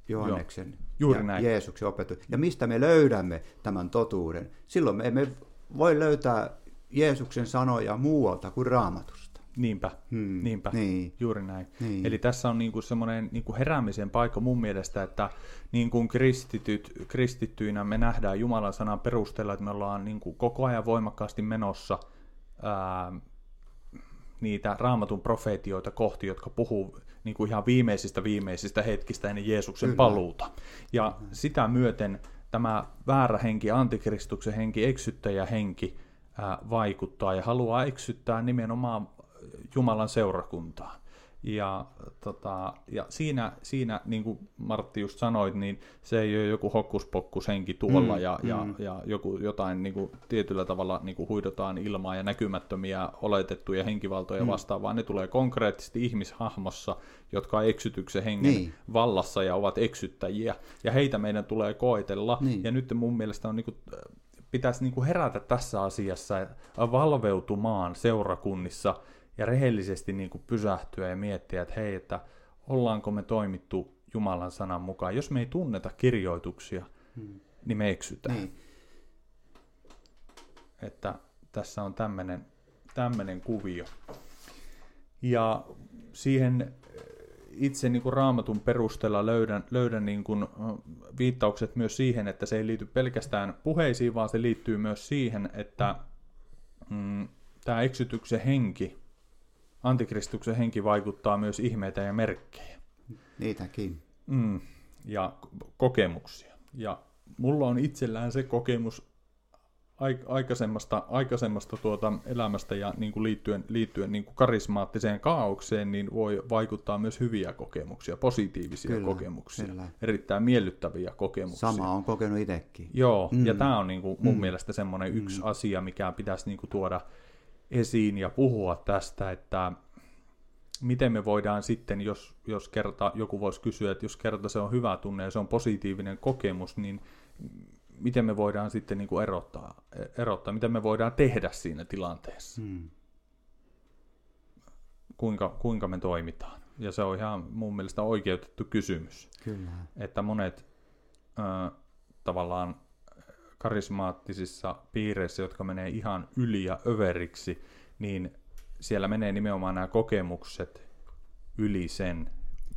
Johanneksen Juuri ja näin. Jeesuksen opetus. Ja mistä me löydämme tämän totuuden? Silloin me emme voi löytää Jeesuksen sanoja muualta kuin raamatusta. Niinpä, hmm. niinpä, niin. juuri näin. Niin. Eli tässä on niinku semmoinen niinku heräämisen paikka mun mielestä, että niin kuin kristityt, kristittyinä me nähdään Jumalan sanan perusteella, että me ollaan niinku koko ajan voimakkaasti menossa ää, niitä raamatun profeetioita kohti, jotka puhuu niin kuin ihan viimeisistä viimeisistä hetkistä ennen Jeesuksen Kyllä. paluuta. Ja hmm. sitä myöten tämä väärä henki, antikristuksen henki, eksyttäjä henki, vaikuttaa ja haluaa eksyttää nimenomaan Jumalan seurakuntaa. Ja, tota, ja siinä, siinä, niin kuin Martti just sanoit, niin se ei ole joku hokkuspokkus henki tuolla mm, ja, mm. ja, ja joku, jotain niin kuin, tietyllä tavalla niin kuin huidotaan ilmaa ja näkymättömiä oletettuja henkivaltoja mm. vastaan, vaan ne tulee konkreettisesti ihmishahmossa, jotka on eksytyksen hengen niin. vallassa ja ovat eksyttäjiä. Ja heitä meidän tulee koetella. Niin. Ja nyt mun mielestä on niin kuin, pitäisi niin kuin herätä tässä asiassa valveutumaan seurakunnissa – ja rehellisesti niin kuin pysähtyä ja miettiä, että hei, että ollaanko me toimittu Jumalan sanan mukaan. Jos me ei tunneta kirjoituksia, hmm. niin me eksytään. Niin. Että tässä on tämmöinen tämmöinen kuvio. Ja siihen itse niin kuin raamatun perusteella löydän, löydän niin kuin viittaukset myös siihen, että se ei liity pelkästään puheisiin, vaan se liittyy myös siihen, että mm, tämä eksytyksen henki, antikristuksen henki vaikuttaa myös ihmeitä ja merkkejä. Niitäkin. Mm, ja kokemuksia. Ja mulla on itsellään se kokemus aikaisemmasta, aikaisemmasta tuota elämästä ja niin kuin liittyen, liittyen niin kuin karismaattiseen kaaukseen, niin voi vaikuttaa myös hyviä kokemuksia, positiivisia kyllä, kokemuksia, kyllä. erittäin miellyttäviä kokemuksia. Sama on kokenut itsekin. Joo, mm. ja tämä on niin kuin mun mm. mielestä semmoinen mm. yksi asia, mikä pitäisi niin kuin tuoda esiin ja puhua tästä, että miten me voidaan sitten, jos, jos kerta, joku voisi kysyä, että jos kerta se on hyvä tunne ja se on positiivinen kokemus, niin miten me voidaan sitten niin kuin erottaa, erottaa, mitä me voidaan tehdä siinä tilanteessa. Hmm. Kuinka, kuinka me toimitaan. Ja se on ihan mun mielestä oikeutettu kysymys. Kyllä. Että monet äh, tavallaan karismaattisissa piireissä, jotka menee ihan yli ja överiksi, niin siellä menee nimenomaan nämä kokemukset yli sen,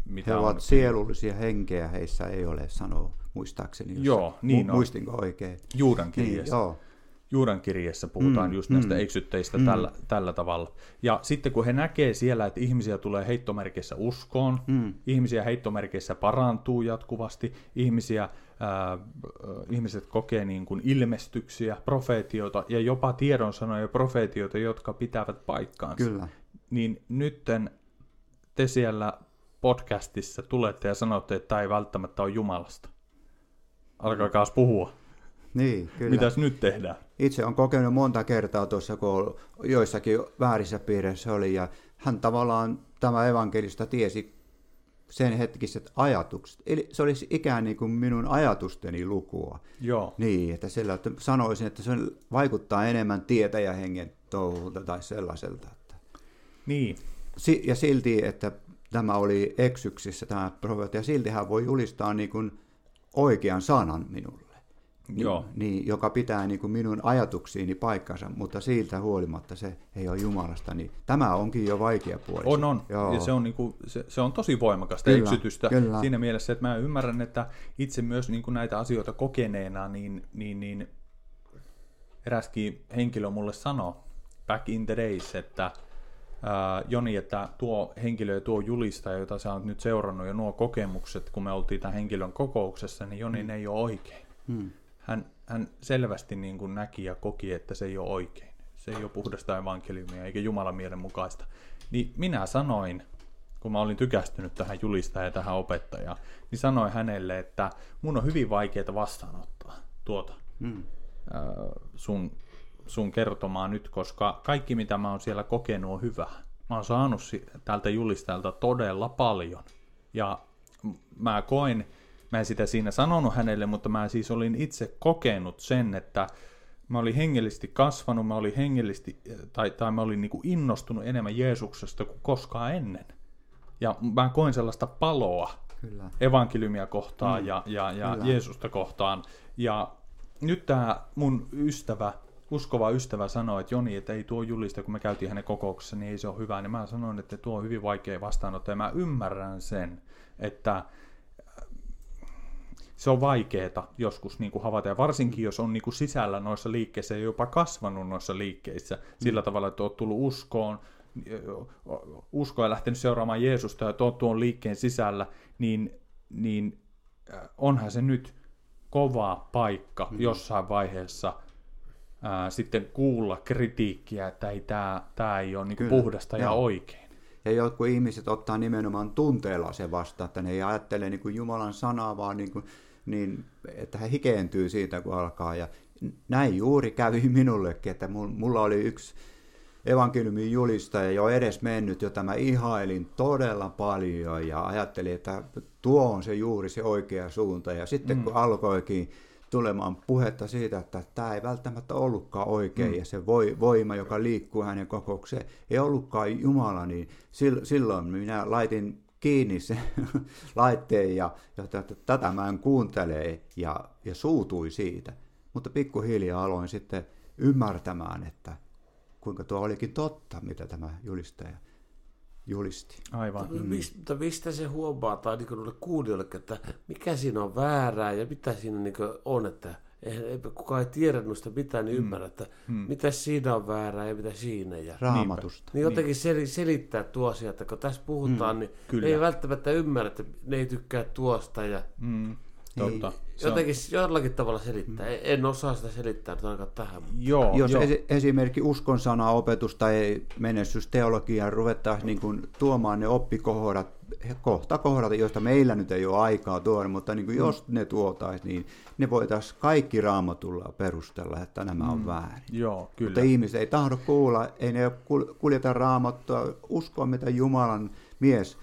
mitä He ovat on... sielullisia henkeä, heissä ei ole, sanoo muistaakseni. Jos joo, niin mu- on. Muistinko oikein? Juudan kirjassa. Niin, joo. Juudan kirjassa puhutaan mm, just näistä mm, eksytteistä mm. tällä, tällä tavalla. Ja sitten kun he näkee siellä, että ihmisiä tulee heittomerkissä uskoon, mm. ihmisiä heittomerkissä parantuu jatkuvasti, ihmisiä, ää, ihmiset kokee niin kuin ilmestyksiä, profeetioita ja jopa tiedonsanoja ja profeetioita, jotka pitävät paikkaansa. Kyllä. Niin nytten te siellä podcastissa tulette ja sanotte, että tämä ei välttämättä ole Jumalasta. Alkakaa puhua. Niin, kyllä. Mitäs nyt tehdään? Itse on kokenut monta kertaa tuossa, kun joissakin väärissä piireissä oli, ja hän tavallaan tämä evankelista tiesi sen hetkiset ajatukset. Eli se olisi ikään niin kuin minun ajatusteni lukua. Joo. Niin, että sillä, että sanoisin, että se vaikuttaa enemmän tietäjähengen touhulta tai sellaiselta. Että. Niin. Si- ja silti, että tämä oli eksyksissä tämä profeetta, ja silti hän voi julistaa niin kuin oikean sanan minulle. Joo. Niin, joka pitää niin kuin minun ajatuksiini paikkansa, mutta siitä huolimatta se ei ole Jumalasta, niin tämä onkin jo vaikea puoli. On, on. Joo. Ja se on, niin kuin, se, se on tosi voimakasta kyllä, eksytystä kyllä. siinä mielessä, että mä ymmärrän, että itse myös niin kuin näitä asioita kokeneena, niin, niin, niin eräskin henkilö mulle sanoi back in the days, että ää, Joni, että tuo henkilö ja tuo julistaja, jota sä oot nyt seurannut ja nuo kokemukset, kun me oltiin tämän henkilön kokouksessa, niin Joni mm. ei ole oikein. Hmm. Hän, hän selvästi niin kuin näki ja koki, että se ei ole oikein. Se ei ole puhdasta evankeliumia eikä Jumalan mielen mukaista. Niin minä sanoin, kun mä olin tykästynyt tähän julistajaan ja tähän opettajaan, niin sanoin hänelle, että mun on hyvin vaikeaa vastaanottaa tuota hmm. äh, sun sun kertomaan nyt, koska kaikki mitä mä oon siellä kokenut on hyvä. Mä oon saanut tältä julistajalta todella paljon. Ja mä koin, mä en sitä siinä sanonut hänelle, mutta mä siis olin itse kokenut sen, että mä olin hengellisesti kasvanut, mä olin hengellisesti, tai, tai mä olin niin kuin innostunut enemmän Jeesuksesta kuin koskaan ennen. Ja mä koin sellaista paloa Kyllä. evankeliumia kohtaan mm. ja, ja, ja Jeesusta kohtaan. Ja nyt tämä mun ystävä uskova ystävä sanoi, että Joni, että ei tuo julista, kun me käytiin hänen kokouksessa, niin ei se ole hyvä. Niin mä sanoin, että tuo on hyvin vaikea vastaanottaa. Ja mä ymmärrän sen, että se on vaikeaa joskus niin kuin havaita, ja varsinkin jos on niin kuin sisällä noissa liikkeissä ja jopa kasvanut noissa liikkeissä sillä tavalla, että olet tullut uskoon, uskoa ja lähtenyt seuraamaan Jeesusta ja olet tuon liikkeen sisällä, niin, niin onhan se nyt kova paikka mm. jossain vaiheessa ää, sitten kuulla kritiikkiä, että ei, tämä, tämä ei ole niin puhdasta ja, ja oikein. Ja jotkut ihmiset ottaa nimenomaan tunteella se vasta, että ne ei ajattele niin kuin Jumalan sanaa, vaan niin kuin, niin, että he hikeentyy siitä, kun alkaa. Ja näin juuri kävi minullekin, että mulla oli yksi evankeliumin julistaja jo edes mennyt, jota mä ihailin todella paljon ja ajattelin, että tuo on se juuri se oikea suunta. Ja sitten mm. kun alkoikin tulemaan puhetta siitä, että tämä ei välttämättä ollutkaan oikein, mm. ja se voima, joka liikkuu hänen kokoukseen, ei ollutkaan Jumala, niin silloin minä laitin kiinni sen laitteen ja, ja tätä, tätä mä en kuuntele ja, ja suutui siitä. Mutta pikkuhiljaa aloin sitten ymmärtämään, että kuinka tuo olikin totta, mitä tämä julistaja julisti. Aivan. Mm. Mistä, mistä se huomaa, tai niin kuulijoille, että mikä siinä on väärää ja mitä siinä niin on, että ei, kukaan ei tiedä noista mitään, niin mm. ymmärrä, että mm. mitä siinä on väärää ja mitä siinä. Ja, Raamatusta. Niin jotenkin niin. selittää tuo asia, että kun tässä puhutaan, mm. niin Kyllä. ei välttämättä ymmärrä, että ne ei tykkää tuosta. Ja, mm. Totta. Niin, jotenkin on... jollakin tavalla selittää. Mm. En osaa sitä selittää nyt ainakaan tähän. Joo, Jos joo. Es- esimerkiksi uskon sana opetus tai menestysteologia ruvettaisiin niin kuin tuomaan ne oppikohdat, kohta kohdata, joista meillä nyt ei ole aikaa tuoda, mutta niin kuin mm. jos ne tuotaisiin, niin ne voitaisiin kaikki raamatulla perustella, että nämä on mm. väärin. Joo, kyllä. Mutta ihmiset ei tahdo kuulla, ei ne kuljeta raamattua, uskoa mitä Jumalan mies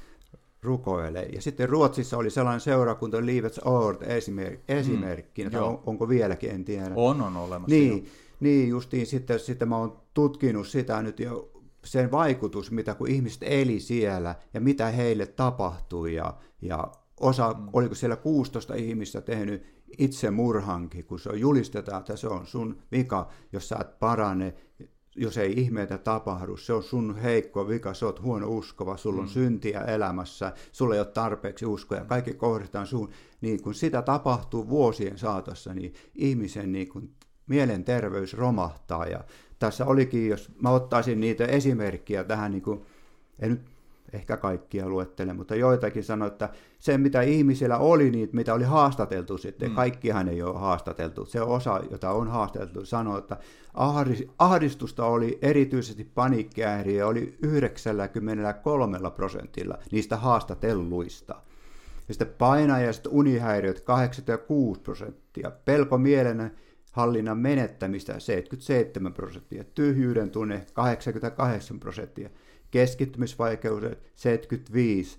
rukoilee. Ja sitten Ruotsissa oli sellainen seurakunta Livets Ord esimerk, esimerkkinä, mm, on, onko vieläkin, en tiedä. On, on olemassa. Niin, niin justiin sitten, sitten mä oon tutkinut sitä nyt jo sen vaikutus, mitä kun ihmiset eli siellä ja mitä heille tapahtui ja, ja osa, mm. oliko siellä 16 ihmistä tehnyt itsemurhankin, kun se on julistetaan, että se on sun vika, jos sä et parane, jos ei ihmeitä tapahdu, se on sun heikko vika, sä oot huono uskova, sulla on mm. syntiä elämässä, sulla ei ole tarpeeksi uskoa ja kaikki kohdistetaan sun. Niin kun sitä tapahtuu vuosien saatossa, niin ihmisen niin kun mielenterveys romahtaa. Ja tässä olikin, jos mä ottaisin niitä esimerkkiä tähän, niin kun, en nyt ehkä kaikkia luettele, mutta joitakin sanoi, että se mitä ihmisillä oli, niin mitä oli haastateltu sitten, mm. kaikkihan ei ole haastateltu. Se osa, jota on haastateltu, sanoi, että ahdistusta oli erityisesti paniikkiäiriä, oli 93 prosentilla niistä haastatelluista. Ja sitten painajaiset unihäiriöt 86 prosenttia, pelko mielen hallinnan menettämistä 77 prosenttia, tyhjyyden tunne 88 prosenttia, keskittymisvaikeudet 75,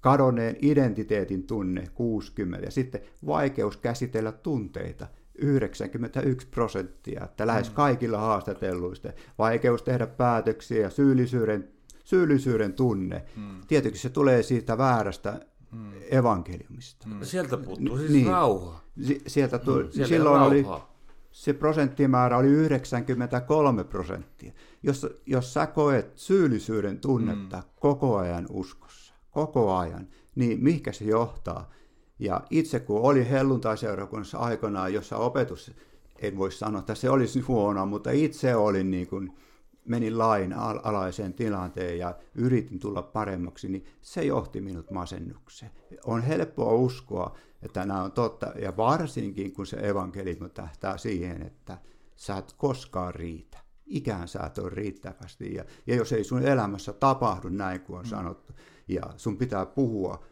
kadonneen identiteetin tunne 60 ja sitten vaikeus käsitellä tunteita 91 prosenttia, että lähes mm. kaikilla haastatelluista vaikeus tehdä päätöksiä, syyllisyyden, syyllisyyden tunne. Mm. Tietysti se tulee siitä väärästä mm. evankeliumista. Mm. Sieltä puuttuu siis niin. rauha. Si- sieltä tu- mm. silloin oli, se prosenttimäärä oli 93 prosenttia. Jos, jos sä koet syyllisyyden tunnetta mm. koko ajan uskossa, koko ajan, niin mihinkä se johtaa? Ja itse kun oli helluntaiseurakunnassa aikanaan, jossa opetus, en voi sanoa, että se olisi huono, mutta itse olin niin kuin, menin lain alaiseen tilanteen ja yritin tulla paremmaksi, niin se johti minut masennukseen. On helppoa uskoa, että nämä on totta, ja varsinkin kun se evankeliumi tähtää siihen, että sä et koskaan riitä. Ikään sä et ole riittävästi, ja, ja jos ei sun elämässä tapahdu näin kuin on mm. sanottu, ja sun pitää puhua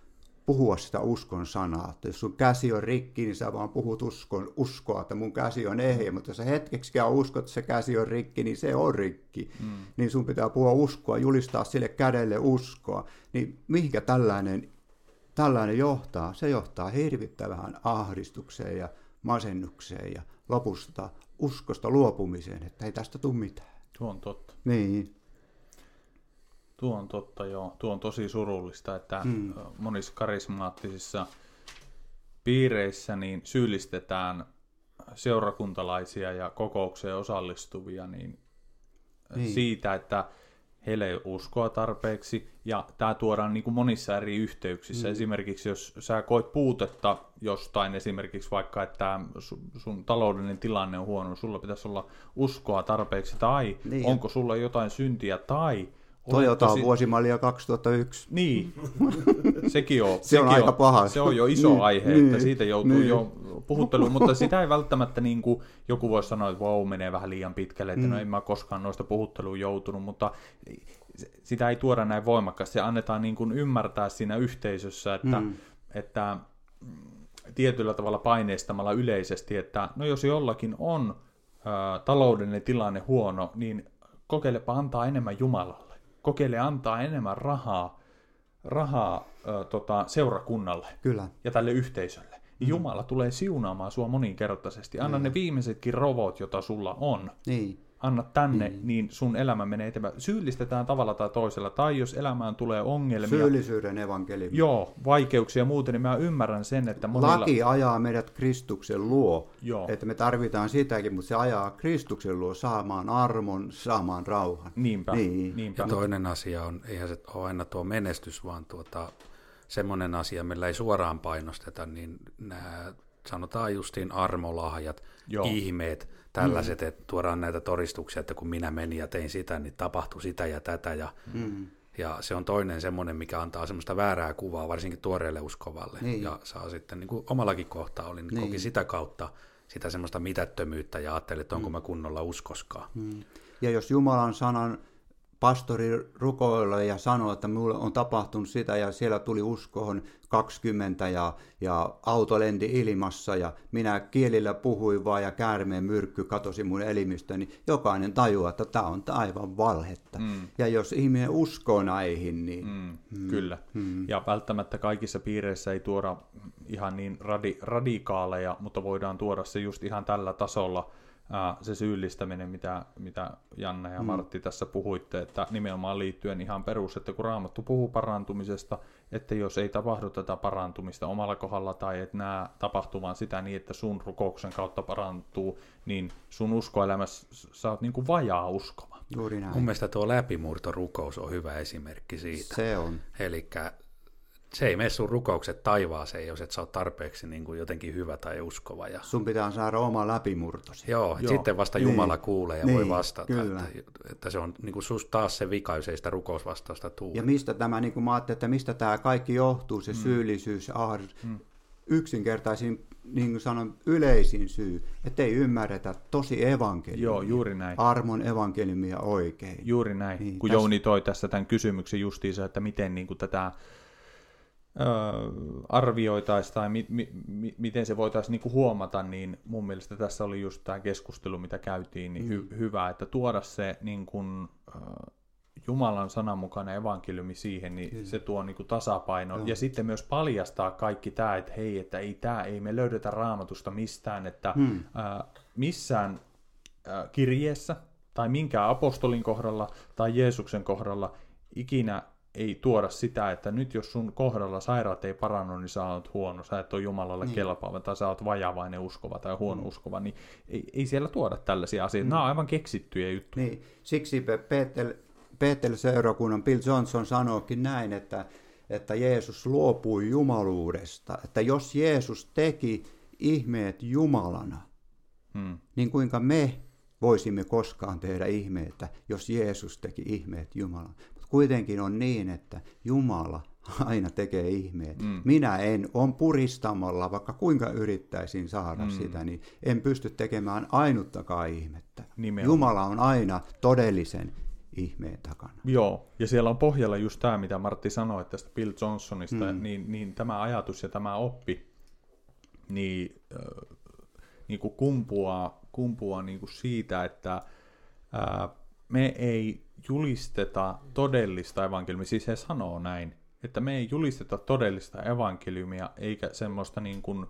puhua sitä uskon sanaa. Että jos sun käsi on rikki, niin sä vaan puhut uskon, uskoa, että mun käsi on ehjä, mutta jos sä hetkeksi uskot, että se käsi on rikki, niin se on rikki. Mm. Niin sun pitää puhua uskoa, julistaa sille kädelle uskoa. Niin mihinkä tällainen, tällainen johtaa? Se johtaa hirvittävään ahdistukseen ja masennukseen ja lopusta uskosta luopumiseen, että ei tästä tule mitään. Tuo on totta. Niin. Tuo on totta, joo. Tuo on tosi surullista, että hmm. monissa karismaattisissa piireissä niin syyllistetään seurakuntalaisia ja kokoukseen osallistuvia niin niin. siitä, että heillä ei uskoa tarpeeksi, ja tämä tuodaan niin kuin monissa eri yhteyksissä. Mm. Esimerkiksi jos sä koet puutetta jostain, esimerkiksi vaikka, että sun taloudellinen tilanne on huono, sulla pitäisi olla uskoa tarpeeksi, tai niin. onko sulla jotain syntiä, tai Toyota tosi... vuosimallia 2001. Niin, sekin on. se on aika on, paha. Se on jo iso niin, aihe, niin, että siitä joutuu niin. jo puhutteluun, mutta sitä ei välttämättä niin kuin, joku voi sanoa, että wow, menee vähän liian pitkälle, että no mm. no en mä koskaan noista puhutteluun joutunut, mutta sitä ei tuoda näin voimakkaasti. Se annetaan niin kuin ymmärtää siinä yhteisössä, että, mm. että tietyllä tavalla paineistamalla yleisesti, että no jos jollakin on ä, taloudellinen tilanne huono, niin kokeilepa antaa enemmän Jumalalle kokeile antaa enemmän rahaa, rahaa ö, tota, seurakunnalle Kyllä. ja tälle yhteisölle. Mm. Jumala tulee siunaamaan sua moninkertaisesti. Anna mm. ne viimeisetkin rovot, jota sulla on. Niin. anna tänne, mm. niin sun elämä menee eteenpäin. Syyllistetään tavalla tai toisella, tai jos elämään tulee ongelmia. Syyllisyyden evankeliumi. Joo, vaikeuksia ja muuten, niin mä ymmärrän sen, että monilla... Laki ajaa meidät Kristuksen luo, joo. että me tarvitaan sitäkin, mutta se ajaa Kristuksen luo saamaan armon, saamaan rauhan. Niinpä. Niin. Niinpä. Ja toinen asia on, eihän se ole aina tuo menestys, vaan tuota, semmoinen asia, millä ei suoraan painosteta, niin nämä sanotaan justiin armolahjat, Joo. ihmeet, tällaiset, mm. että tuodaan näitä todistuksia, että kun minä menin ja tein sitä, niin tapahtui sitä ja tätä. Ja, mm. ja se on toinen semmoinen, mikä antaa semmoista väärää kuvaa, varsinkin tuoreelle uskovalle. Niin. Ja saa sitten, niin kuin omallakin kohtaa oli, niin. koki sitä kautta sitä semmoista mitättömyyttä ja ajattelin, että onko mm. mä kunnolla uskoskaan. Mm. Ja jos Jumalan sanan pastori rukoilla ja sanoi, että minulle on tapahtunut sitä ja siellä tuli uskoon 20 ja, ja auto lendi ilmassa ja minä kielillä puhuin vaan ja käärmeen myrkky katosi mun elimistä, niin jokainen tajuaa, että tämä on aivan valhetta. Mm. Ja jos ihminen uskoo näihin, niin... Mm. Mm. Kyllä. Mm. Ja välttämättä kaikissa piireissä ei tuoda ihan niin radi, radikaaleja, mutta voidaan tuoda se just ihan tällä tasolla – se syyllistäminen, mitä, mitä Janne ja mm. Martti mm. tässä puhuitte, että nimenomaan liittyen ihan perus, että kun Raamattu puhuu parantumisesta, että jos ei tapahdu tätä parantumista omalla kohdalla tai että nämä tapahtuvan sitä niin, että sun rukouksen kautta parantuu, niin sun uskoelämässä sä oot niin kuin vajaa uskova. Juuri näin. Mun mielestä tuo läpimurtorukous on hyvä esimerkki siitä. Se on. Eli se ei mene sun rukoukset taivaaseen, jos et sä ole tarpeeksi niin kuin jotenkin hyvä tai uskova. Ja... Sun pitää saada oma läpimurtosi. Joo, Joo. sitten vasta Jumala niin. kuulee ja niin, voi vastata. Kyllä. Että, että se on niin kuin sus taas se vika, jos ei sitä rukousvastausta tule. Ja mistä tämä, niin kuin mä ajattelin, että mistä tämä kaikki johtuu, se mm. syyllisyys, ahdus, mm. yksinkertaisin niin kuin sanon, yleisin syy, että ei ymmärretä tosi evankeliumia. Joo, juuri näin. Armon evankeliumia oikein. Juuri näin. Niin, kun tässä... Jouni toi tässä tämän kysymyksen justiinsa, että miten niin kuin tätä arvioitaisiin tai mi, mi, mi, miten se voitaisiin niinku huomata, niin mun mielestä tässä oli just tämä keskustelu, mitä käytiin, niin hy, mm. hyvä, että tuoda se niin kun, äh, Jumalan sananmukainen evankeliumi siihen, niin Kyllä. se tuo niinku tasapaino. Joo. Ja sitten myös paljastaa kaikki tämä, että hei, että ei tämä, ei me löydetä raamatusta mistään, että hmm. äh, missään äh, kirjeessä tai minkään apostolin kohdalla tai Jeesuksen kohdalla ikinä ei tuoda sitä, että nyt jos sun kohdalla sairaat ei parannu, niin sä oot huono, sä et ole Jumalalle niin. kelpaava, tai sä oot vajavainen uskova tai huono mm. uskova, niin ei, ei siellä tuoda tällaisia asioita. Mm. Nämä on aivan keksittyjä juttuja. Niin. Siksi Peter, Peter seurakunnan Bill Johnson sanookin näin, että, että Jeesus luopui jumaluudesta. Että jos Jeesus teki ihmeet Jumalana, hmm. niin kuinka me voisimme koskaan tehdä ihmeitä, jos Jeesus teki ihmeet Jumalana kuitenkin on niin, että Jumala aina tekee ihmeet. Mm. Minä en, on puristamalla, vaikka kuinka yrittäisin saada mm. sitä, niin en pysty tekemään ainuttakaan ihmettä. Nimenomaan. Jumala on aina todellisen ihmeen takana. Joo, ja siellä on pohjalla just tämä, mitä Martti sanoi tästä Bill Johnsonista, mm. niin, niin tämä ajatus ja tämä oppi, niin, äh, niin kuin kumpuaa, kumpuaa niin kuin siitä, että äh, me ei julisteta todellista evankeliumia, siis he sanoo näin, että me ei julisteta todellista evankeliumia, eikä semmoista, niin kuin,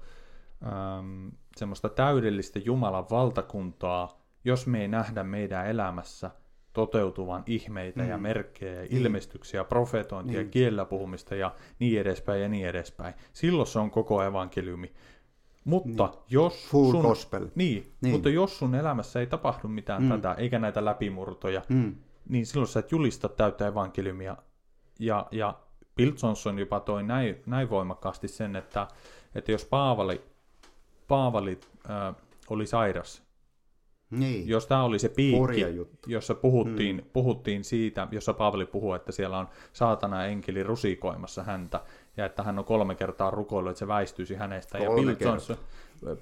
äm, semmoista täydellistä Jumalan valtakuntaa, jos me ei nähdä meidän elämässä toteutuvan ihmeitä mm. ja merkkejä ja niin. ilmestyksiä, profetointia, niin. kiellä puhumista ja niin edespäin ja niin edespäin. Silloin se on koko evankeliumi. Mutta niin. jos Full sun, gospel. Niin, niin, mutta jos sun elämässä ei tapahdu mitään mm. tätä, eikä näitä läpimurtoja, mm niin silloin sä et julista täyttä evankeliumia. Ja, ja Bill Johnson jopa toi näin, näin voimakkaasti sen, että, että jos Paavali, Paavali äh, oli sairas, niin. jos tämä oli se piikki, jossa puhuttiin, hmm. puhuttiin siitä, jossa Paavali puhuu, että siellä on saatana enkeli rusikoimassa häntä, ja että hän on kolme kertaa rukoillut, että se väistyisi hänestä. Kolme ja Bill Johnson,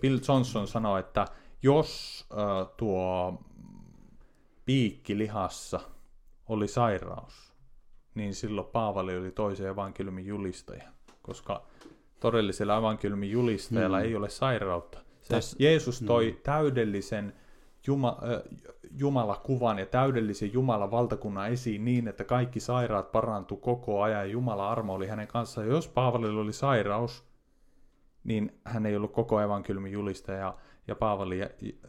Bill Johnson sanoi, että jos äh, tuo piikki lihassa oli sairaus, niin silloin Paavali oli toisen evankeliumin julistaja, koska todellisella evankeliumin julistajalla mm. ei ole sairautta. Se Täs, Jeesus toi mm. täydellisen Juma, äh, Jumalakuvan ja täydellisen Jumalan valtakunnan esiin niin, että kaikki sairaat parantu koko ajan ja Jumala armo oli hänen kanssaan. Ja jos Paavalilla oli sairaus, niin hän ei ollut koko evankeliumin julistaja ja Paavali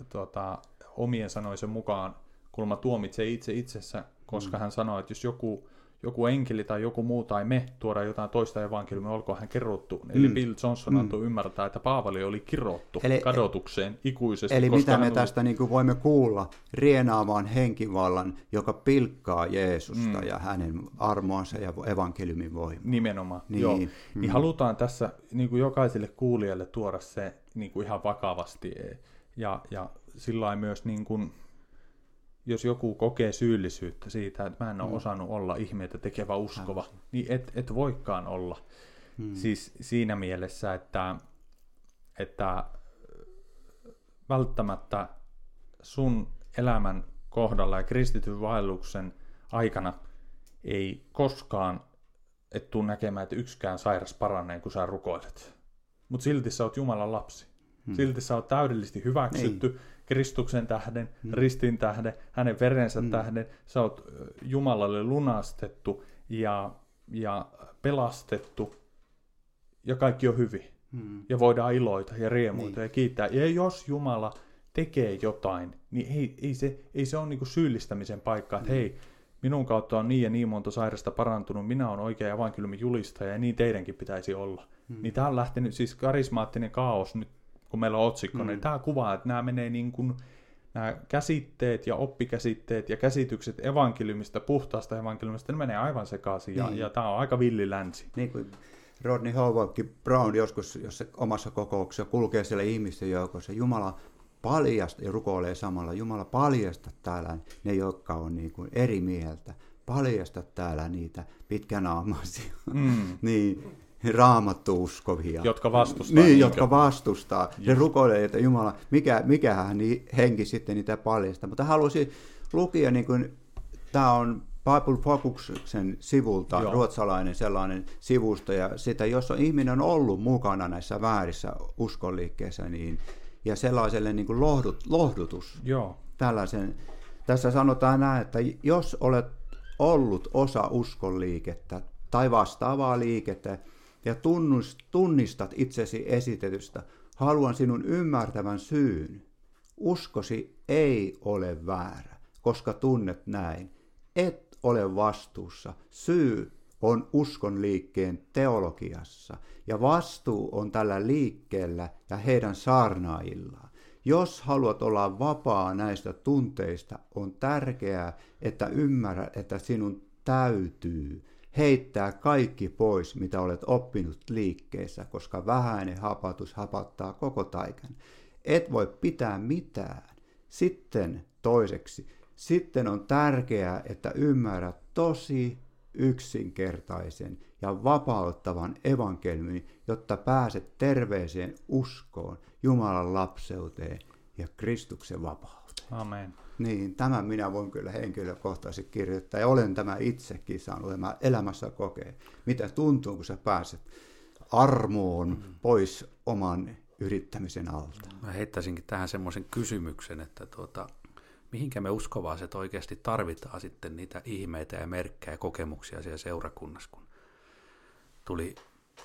tuota, omien sanoisen mukaan kulma tuomitsee itse itsessä, koska mm. hän sanoi, että jos joku joku enkeli tai joku muu tai me tuoda jotain toista evankeliumia, olkoon hän kerrottu. Mm. Eli Bill Johnson mm. antoi ymmärtää, että Paavali oli kirottu eli, kadotukseen ikuisesti. Eli mitä me oli... tästä niin kuin voimme kuulla? Rienaavan henkivallan, joka pilkkaa Jeesusta mm. ja hänen armoansa ja evankeliumin voimaa. Nimenomaan, niin. joo. Mm. Niin halutaan tässä niin kuin jokaiselle kuulijalle tuoda se niin kuin ihan vakavasti ja, ja sillä myös niin kuin, jos joku kokee syyllisyyttä siitä, että mä en ole mm. osannut olla ihmeitä tekevä uskova, Aivan. niin et, et voikaan olla. Mm. Siis siinä mielessä, että, että välttämättä sun elämän kohdalla ja kristityn vaelluksen aikana ei koskaan et tuu näkemään, että yksikään sairas paranee, kun sä rukoilet. Mutta silti sä oot Jumalan lapsi. Hmm. Silti sä oot täydellisesti hyväksytty niin. Kristuksen tähden, hmm. ristin tähden, hänen verensä hmm. tähden. Sä oot Jumalalle lunastettu ja, ja pelastettu ja kaikki on hyvin. Hmm. Ja voidaan iloita ja riemuita niin. ja kiittää. Ja jos Jumala tekee jotain, niin ei, ei, se, ei se ole niinku syyllistämisen paikka, että hmm. hei, minun kautta on niin ja niin monta sairasta parantunut, minä olen oikea evankeliumin julistaja ja niin teidänkin pitäisi olla. Hmm. Niin tämä on lähtenyt, siis karismaattinen kaos nyt kun meillä on otsikko, niin mm. niin tämä kuvaa, että nämä menee niin kuin, nämä käsitteet ja oppikäsitteet ja käsitykset evankeliumista, puhtaasta evankeliumista, ne menee aivan sekaisin niin. ja, ja tämä on aika villi länsi. Niin kuin Rodney Howardkin Brown joskus, jos se omassa kokouksessa kulkee siellä ihmisten joukossa, Jumala paljasta ja rukoilee samalla, Jumala paljasta täällä ne, jotka on niin kuin eri mieltä, paljasta täällä niitä pitkänaamaisia. Mm. niin, raamattu uskovia. Jotka vastustaa. Niin, jotka vastustaa. Just. Ne rukoilee, että Jumala, mikä, mikähän niin henki sitten niitä paljasta. Mutta haluaisin lukea, niin kuin, tämä on Bible Focuksen sivulta, Joo. ruotsalainen sellainen sivusto, ja sitä, jos on ihminen on ollut mukana näissä väärissä uskonliikkeissä, niin, ja sellaiselle niin kuin lohdut, lohdutus. Joo. Tällaisen, tässä sanotaan näin, että jos olet ollut osa uskonliikettä tai vastaavaa liikettä, ja tunnistat itsesi esitetystä, haluan sinun ymmärtävän syyn. Uskosi ei ole väärä, koska tunnet näin. Et ole vastuussa. Syy on uskon liikkeen teologiassa, ja vastuu on tällä liikkeellä ja heidän saarnaajillaan. Jos haluat olla vapaa näistä tunteista, on tärkeää, että ymmärrät, että sinun täytyy heittää kaikki pois, mitä olet oppinut liikkeessä, koska vähäinen hapatus hapattaa koko taikan. Et voi pitää mitään. Sitten toiseksi, sitten on tärkeää, että ymmärrät tosi yksinkertaisen ja vapauttavan evankeliumin, jotta pääset terveeseen uskoon, Jumalan lapseuteen ja Kristuksen vapauteen. Amen. Niin, tämän minä voin kyllä henkilökohtaisesti kirjoittaa ja olen tämä itsekin saanut elämässä kokea. Mitä tuntuu, kun sä pääset armoon mm. pois oman yrittämisen alta? Mä heittäisinkin tähän semmoisen kysymyksen, että tuota, mihinkä me uskovaiset oikeasti tarvitaan sitten niitä ihmeitä ja merkkejä ja kokemuksia siellä seurakunnassa, kun tuli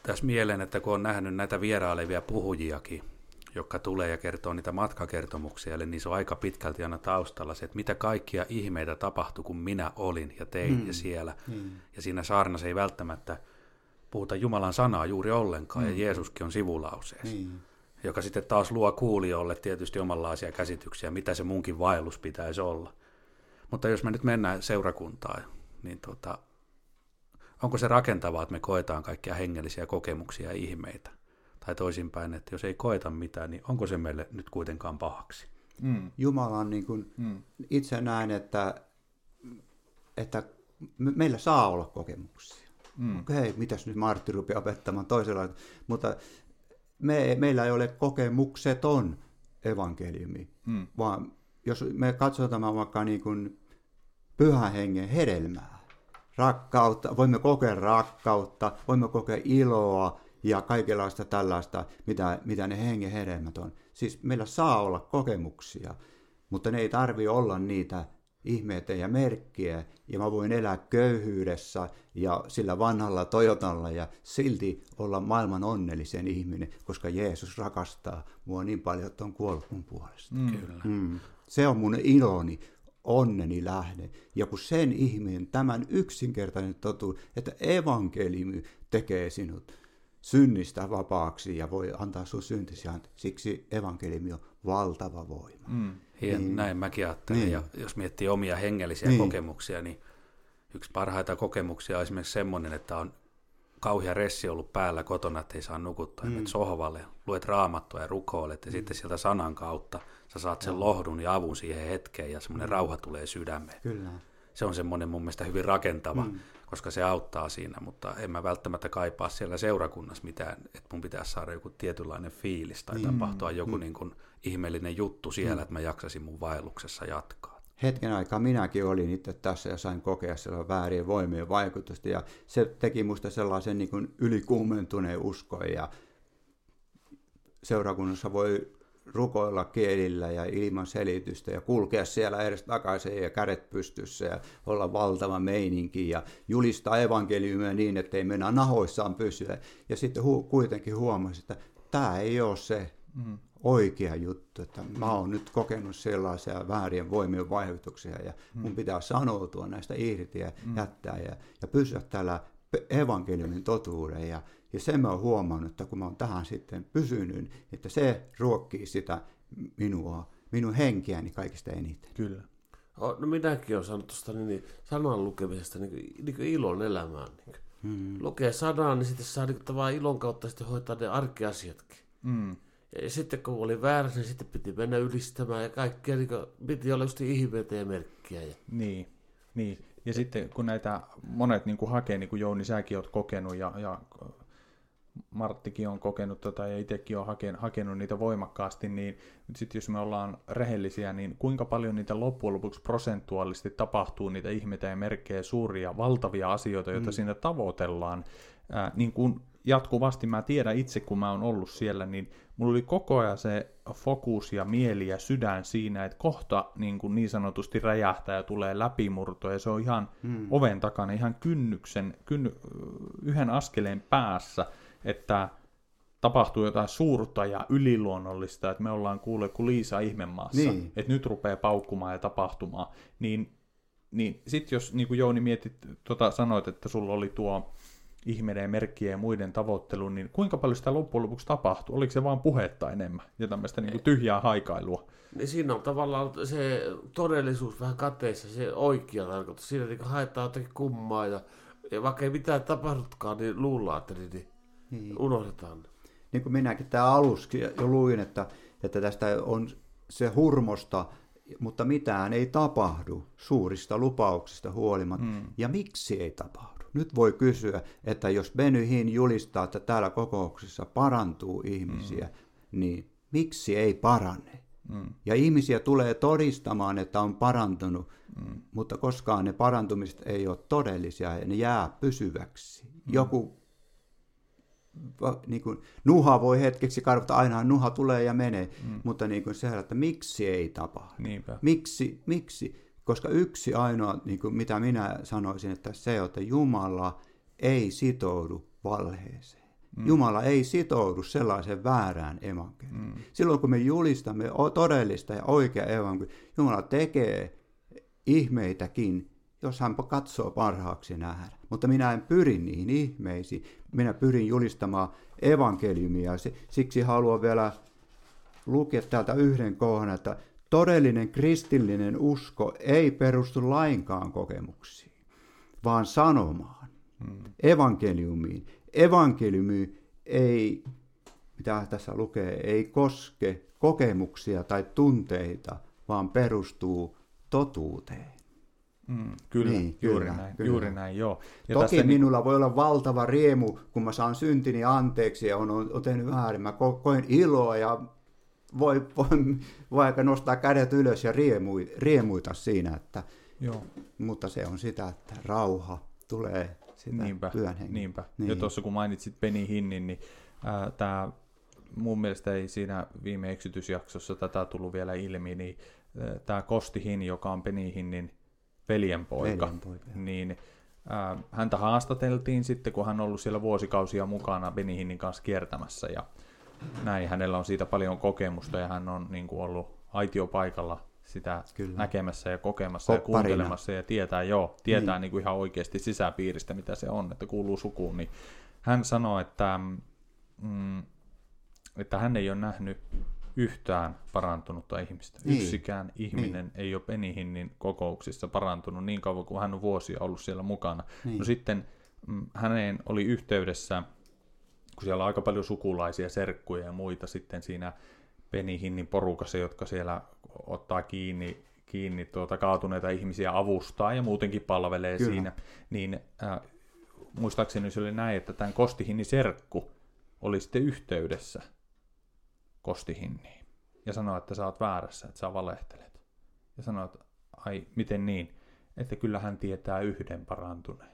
tässä mieleen, että kun on nähnyt näitä vierailevia puhujiakin, jotka tulee ja kertoo niitä matkakertomuksia, eli niissä on aika pitkälti aina taustalla se, että mitä kaikkia ihmeitä tapahtui, kun minä olin ja tein mm. ja siellä. Mm. Ja siinä saarnassa ei välttämättä puhuta Jumalan sanaa juuri ollenkaan, mm. ja Jeesuskin on sivulauseessa. Mm. Joka sitten taas luo kuulijoille tietysti omanlaisia käsityksiä, mitä se munkin vaellus pitäisi olla. Mutta jos me nyt mennään seurakuntaan, niin tota, onko se rakentavaa, että me koetaan kaikkia hengellisiä kokemuksia ja ihmeitä? Tai toisinpäin, että jos ei koeta mitään, niin onko se meille nyt kuitenkaan pahaksi? Mm. Jumala on niin kuin, mm. itse näen, että, että meillä saa olla kokemuksia. Mm. Okei, okay, mitäs nyt Martti rupeaa opettamaan toisella, mutta me, meillä ei ole kokemukseton evankeliumi, mm. vaan jos me katsotaan vaikka niin kuin pyhän hengen hedelmää, rakkautta, voimme kokea rakkautta, voimme kokea iloa, ja kaikenlaista tällaista, mitä, mitä ne hengen hedelmät on. Siis meillä saa olla kokemuksia, mutta ne ei tarvi olla niitä ihmeitä ja merkkiä, ja mä voin elää köyhyydessä ja sillä vanhalla Toyotalla ja silti olla maailman onnellisen ihminen, koska Jeesus rakastaa mua niin paljon, että on kuollut mun puolesta. Mm. Kyllä. Mm. Se on mun iloni, onneni lähde. Ja kun sen ihmeen tämän yksinkertainen totuus, että evankeliumi tekee sinut synnistä vapaaksi ja voi antaa sun syntisi, siksi evankeliumi on valtava voima. Mm. Hien, niin. Näin mäkin ajattelen, niin. ja jos miettii omia hengellisiä niin. kokemuksia, niin yksi parhaita kokemuksia on esimerkiksi semmoinen, että on kauhea ressi ollut päällä kotona, että ei saa nukuttaa. Mm. sohvalle, luet raamattua ja rukoilet, ja mm. sitten sieltä sanan kautta sä saat sen lohdun ja avun siihen hetkeen, ja semmoinen mm. rauha tulee sydämeen. Kyllä. Se on semmoinen mun mielestä hyvin rakentava, mm. koska se auttaa siinä, mutta en mä välttämättä kaipaa siellä seurakunnassa mitään, että mun pitäisi saada joku tietynlainen fiilis tai mm. tapahtua joku mm. niin kuin ihmeellinen juttu siellä, mm. että mä jaksasin mun vaelluksessa jatkaa hetken aikaa minäkin olin itse tässä ja sain kokea sellaisen väärien voimien vaikutusta ja se teki musta sellaisen niin kuin ylikuumentuneen uskon ja seurakunnassa voi rukoilla kielillä ja ilman selitystä ja kulkea siellä edes takaisin ja kädet pystyssä ja olla valtava meininki ja julistaa evankeliumia niin, että ei mennä nahoissaan pysyä. Ja sitten hu- kuitenkin huomasi, että tämä ei ole se. Mm oikea juttu, että mä oon nyt kokenut sellaisia väärien voimien vaikutuksia ja mun mm. pitää sanoutua näistä irti ja mm. jättää ja, ja pysyä täällä evankeliumin totuuden ja, ja sen mä oon huomannut, että kun mä oon tähän sitten pysynyt, että se ruokkii sitä minua, minun henkeäni kaikista eniten. Kyllä. No minäkin olen saanut tuosta niin, niin, sanan lukemisesta niin, niin ilon elämään. Niin. Mm. Lukee sanan, niin sitten saa niin, ilon kautta sitten hoitaa ne arkiasiatkin. Mm. Ja sitten kun oli väärässä, niin sitten piti mennä ylistämään ja kaikkea, niin piti olla just ihmeitä ja merkkiä. Ja... Niin, niin. Ja sitten kun näitä monet niin kuin hakee, niin kuin Jouni säkin olet kokenut ja, ja Marttikin on kokenut tota, ja itsekin on hakenut, hakenut niitä voimakkaasti, niin sitten jos me ollaan rehellisiä, niin kuinka paljon niitä loppujen lopuksi prosentuaalisesti tapahtuu niitä ihmeitä ja merkkejä, suuria, valtavia asioita, joita mm. siinä tavoitellaan, ää, niin kuin jatkuvasti mä tiedän itse, kun mä oon ollut siellä, niin mulla oli koko ajan se fokus ja mieli ja sydän siinä, että kohta niin, kuin niin sanotusti räjähtää ja tulee läpimurto, ja se on ihan hmm. oven takana, ihan kynnyksen, kynny, yhden askeleen päässä, että tapahtuu jotain suurta ja yliluonnollista, että me ollaan kuule kuin Liisa ihmemaassa, niin. että nyt rupeaa paukkumaan ja tapahtumaan, niin, niin sitten jos niin kuin Jouni mietit, tota, sanoit, että sulla oli tuo ihmeiden, merkkien ja muiden tavoitteluun, niin kuinka paljon sitä loppujen lopuksi tapahtuu? Oliko se vain puhetta enemmän ja tämmöistä niin kuin tyhjää haikailua? Niin siinä on tavallaan se todellisuus vähän kateissa, se oikea tarkoitus. Siinä niin haetaan jotakin kummaa ja, ja vaikka ei mitään tapahdutkaan, niin luullaan, että niin, niin, niin. unohdetaan. Niin kuin minäkin tämä aluksi jo luin, että, että tästä on se hurmosta, mutta mitään ei tapahdu suurista lupauksista huolimatta. Mm. Ja miksi ei tapahdu? Nyt voi kysyä, että jos Benny Hinn julistaa, että täällä kokouksessa parantuu ihmisiä, mm. niin miksi ei parane? Mm. Ja ihmisiä tulee todistamaan, että on parantunut, mm. mutta koskaan ne parantumiset ei ole todellisia ja ne jää pysyväksi. Mm. Joku niin kuin, nuha voi hetkeksi karvata, aina nuha tulee ja menee, mm. mutta niin kuin se, että miksi ei tapahdu? Niinpä. Miksi, miksi? Koska yksi ainoa, niin kuin mitä minä sanoisin, että se, että Jumala ei sitoudu valheeseen. Mm. Jumala ei sitoudu sellaiseen väärään evankeliumiin. Mm. Silloin kun me julistamme todellista ja oikea evankeliumia, Jumala tekee ihmeitäkin, jos hän katsoo parhaaksi nähdä. Mutta minä en pyri niihin ihmeisiin. Minä pyrin julistamaan evankeliumia. Siksi haluan vielä lukea täältä yhden kohdan, että Todellinen kristillinen usko ei perustu lainkaan kokemuksiin, vaan sanomaan, hmm. evankeliumiin. Evankeliumi ei, mitä tässä lukee, ei koske kokemuksia tai tunteita, vaan perustuu totuuteen. Mm, kyllä, niin, juuri, kyllä, näin, kyllä. juuri näin, joo. Ja Toki tästä minulla niin... voi olla valtava riemu, kun mä saan syntini anteeksi ja on, on tehnyt väärin. Mä koen iloa ja voi, voi vaikka nostaa kädet ylös ja riemui, riemuita siinä, että, Joo. mutta se on sitä, että rauha tulee sitä niinpä, hengen. Niinpä. Niin. Ja tuossa kun mainitsit Penny Hinnin, niin tämä mun mielestä ei siinä viime eksitysjaksossa tätä tullut vielä ilmi, niin tämä Kosti Hin, joka on Penny Hinnin veljenpoika, veljenpoika niin ää, häntä haastateltiin sitten, kun hän on ollut siellä vuosikausia mukana Benny Hinnin kanssa kiertämässä, ja näin. Hänellä on siitä paljon kokemusta ja hän on niin kuin ollut aitiopaikalla sitä Kyllä. näkemässä ja kokemassa Kopparina. ja kuuntelemassa ja tietää, joo, tietää niin. Niin kuin ihan oikeasti sisäpiiristä, mitä se on, että kuuluu sukuun, niin hän sanoi, että, mm, että hän ei ole nähnyt yhtään parantunutta ihmistä. Niin. Yksikään ihminen niin. ei ole Penihinnin kokouksissa parantunut niin kauan kuin hän on vuosia ollut siellä mukana. Niin. No sitten mm, häneen oli yhteydessä, kun siellä on aika paljon sukulaisia, serkkuja ja muita sitten siinä Penihinnin porukassa, jotka siellä ottaa kiinni, kiinni tuota, kaatuneita ihmisiä avustaa ja muutenkin palvelee Kyllä. siinä, niin äh, muistaakseni se oli näin, että tämän Kostihinnin serkku oli sitten yhteydessä Kostihinniin ja sanoi, että sä oot väärässä, että sä valehtelet. Ja sanoi, että ai, miten niin? Että kyllä hän tietää yhden parantuneen.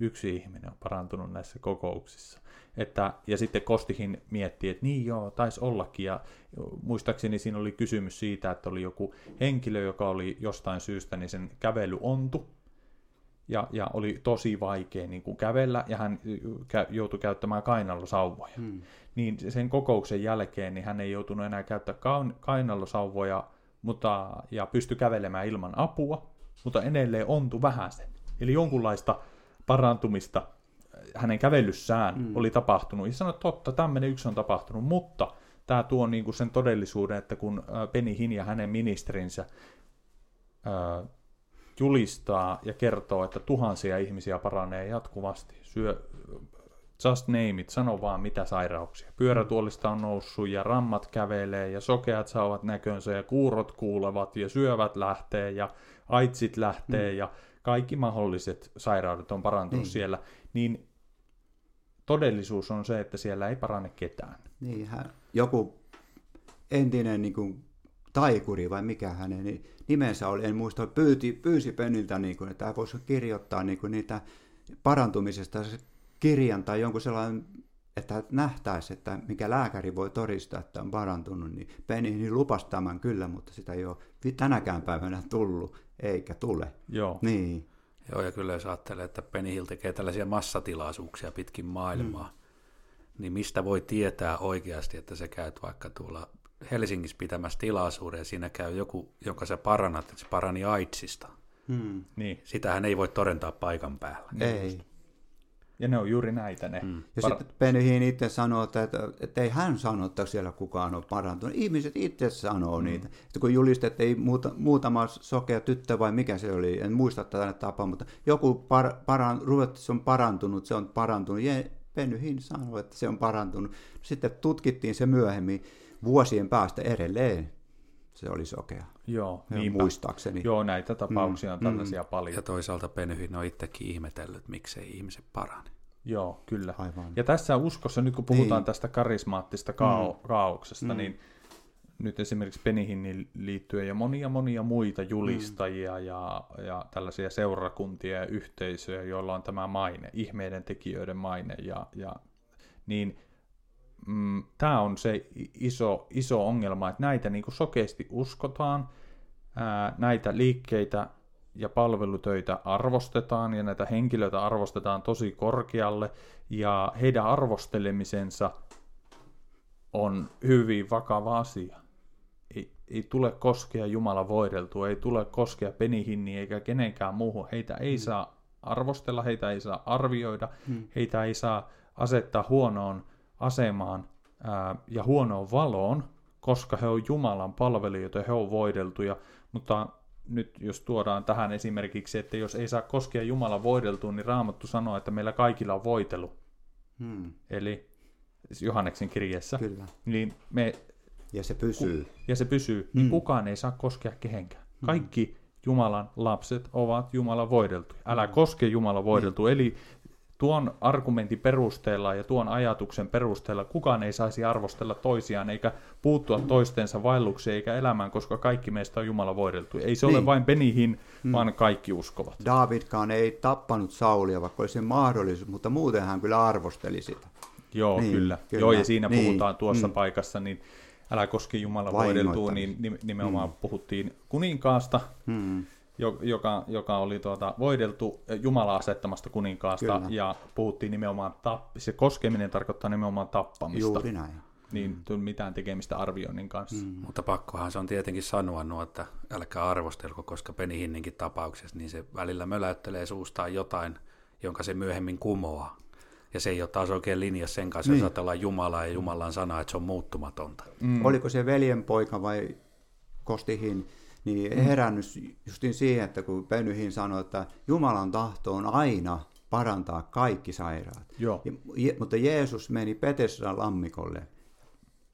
Yksi ihminen on parantunut näissä kokouksissa. Että, ja sitten Kostihin mietti, että niin joo, taisi ollakin. Ja muistaakseni siinä oli kysymys siitä, että oli joku henkilö, joka oli jostain syystä, niin sen kävely ontu. Ja, ja oli tosi vaikea niin kuin kävellä, ja hän joutui käyttämään kainallosauvoja. Hmm. Niin sen kokouksen jälkeen niin hän ei joutunut enää käyttää kainallosauvoja, mutta, ja pystyi kävelemään ilman apua, mutta edelleen ontu vähän sen. Eli jonkunlaista parantumista hänen kävelyssään mm. oli tapahtunut. Ja sanoi, totta, tämmöinen yksi on tapahtunut, mutta tämä tuo niin kuin sen todellisuuden, että kun Penny Hin ja hänen ministerinsä ää, julistaa ja kertoo, että tuhansia ihmisiä paranee jatkuvasti, syö, just name it, sano vaan mitä sairauksia. Pyörätuolista on noussut ja rammat kävelee ja sokeat saavat näkönsä ja kuurot kuulevat ja syövät lähtee ja aitsit lähtee mm. ja kaikki mahdolliset sairaudet on parantunut niin. siellä, niin todellisuus on se, että siellä ei parane ketään. Niin, hän, joku entinen niin kuin, taikuri vai mikä hänen niin nimensä oli, en muista, pyyti, pyysi Penniltä, niin kuin, että hän voisi kirjoittaa niin kuin, niitä parantumisesta kirjan tai jonkun sellainen, että nähtäisi, että mikä lääkäri voi todistaa, että on parantunut, niin Penny niin lupasi tämän kyllä, mutta sitä ei ole tänäkään päivänä tullut, eikä tule. Joo. Niin. Joo, ja kyllä jos ajattelee, että Penny Hill tekee tällaisia massatilaisuuksia pitkin maailmaa, mm. niin mistä voi tietää oikeasti, että se käyt vaikka tuolla Helsingissä pitämässä tilaisuuden ja siinä käy joku, jonka sä parannat, että se parani AIDSista. Hmm. Niin. Sitähän ei voi todentaa paikan päällä. Ei. Ja ne on juuri näitä ne. Mm. Ja Par- sitten Penny itse sanoo, että, että, että ei hän sano, että siellä kukaan on parantunut. Ihmiset itse sanoo mm. niitä. Että kun julistettiin muuta, muutama sokea tyttö vai mikä se oli, en muista tätä tapaa, mutta joku par, paran, se on parantunut, se on parantunut. Ja Penny sanoo, että se on parantunut. Sitten tutkittiin se myöhemmin vuosien päästä edelleen se oli sokea. Joo, niin muistaakseni. Joo, näitä tapauksia on mm, tällaisia mm. paljon. Ja toisaalta Penhyn on itsekin ihmetellyt, miksei ihmiset parane. Joo, kyllä. Aivan. Ja tässä uskossa, nyt kun puhutaan niin. tästä karismaattista kao- mm. kaauksesta, mm. niin nyt esimerkiksi Penihin liittyen ja monia monia muita julistajia mm. ja, ja tällaisia seurakuntia ja yhteisöjä, joilla on tämä maine, ihmeiden tekijöiden maine, ja, ja niin mm, tämä on se iso, iso ongelma, että näitä niin kuin sokeasti uskotaan, ää, näitä liikkeitä ja palvelutöitä arvostetaan ja näitä henkilöitä arvostetaan tosi korkealle ja heidän arvostelemisensa on hyvin vakava asia. Ei, ei tule koskea Jumala voideltua, ei tule koskea penihinniä eikä kenenkään muuhun. Heitä ei mm. saa arvostella, heitä ei saa arvioida, mm. heitä ei saa asettaa huonoon asemaan ää, ja huonoon valoon, koska he on Jumalan palvelijoita, he on voideltuja, mutta nyt jos tuodaan tähän esimerkiksi, että jos ei saa koskea Jumalan voideltua, niin Raamattu sanoo, että meillä kaikilla on voitelu. Hmm. Eli Johanneksen kirjeessä. Kyllä. Niin me, ja se pysyy. Ku, ja se pysyy. Niin hmm. Niin kukaan ei saa koskea kehenkään. Hmm. Kaikki Jumalan lapset ovat Jumalan voideltuja. Älä hmm. koske Jumalan voideltua. Hmm. Eli tuon argumentin perusteella ja tuon ajatuksen perusteella kukaan ei saisi arvostella toisiaan eikä puuttua toistensa vaellukseen eikä elämään, koska kaikki meistä on Jumala voideltu. Ei se niin. ole vain Benihin, hmm. vaan kaikki uskovat. Davidkaan ei tappanut Saulia, vaikka olisi mahdollisuus, mutta muuten hän kyllä arvosteli sitä. Joo, niin, kyllä. kyllä. Joo, ja siinä niin. puhutaan tuossa hmm. paikassa, niin älä koski Jumala voideltua, niin nimenomaan hmm. puhuttiin kuninkaasta, hmm joka, joka oli tuota, voideltu Jumala asettamasta kuninkaasta Kyllä. ja puhuttiin nimenomaan, tapp- se koskeminen tarkoittaa nimenomaan tappamista. Juuri näin. niin mm. mitään tekemistä arvioinnin kanssa. Mm. Mutta pakkohan se on tietenkin sanoa nuo, että älkää arvostelko, koska Penihinninkin tapauksessa, niin se välillä möläyttelee suustaan jotain, jonka se myöhemmin kumoaa. Ja se ei ole taas oikein linjassa sen kanssa, niin. jos ajatellaan Jumalaa ja Jumalan sanaa, että se on muuttumatonta. Mm. Oliko se veljenpoika vai Kostihin, niin mm. herännyt justin siihen, että kun Penyhin sanoi, että Jumalan tahto on aina parantaa kaikki sairaat. Joo. Ja, mutta Jeesus meni Petesran lammikolle,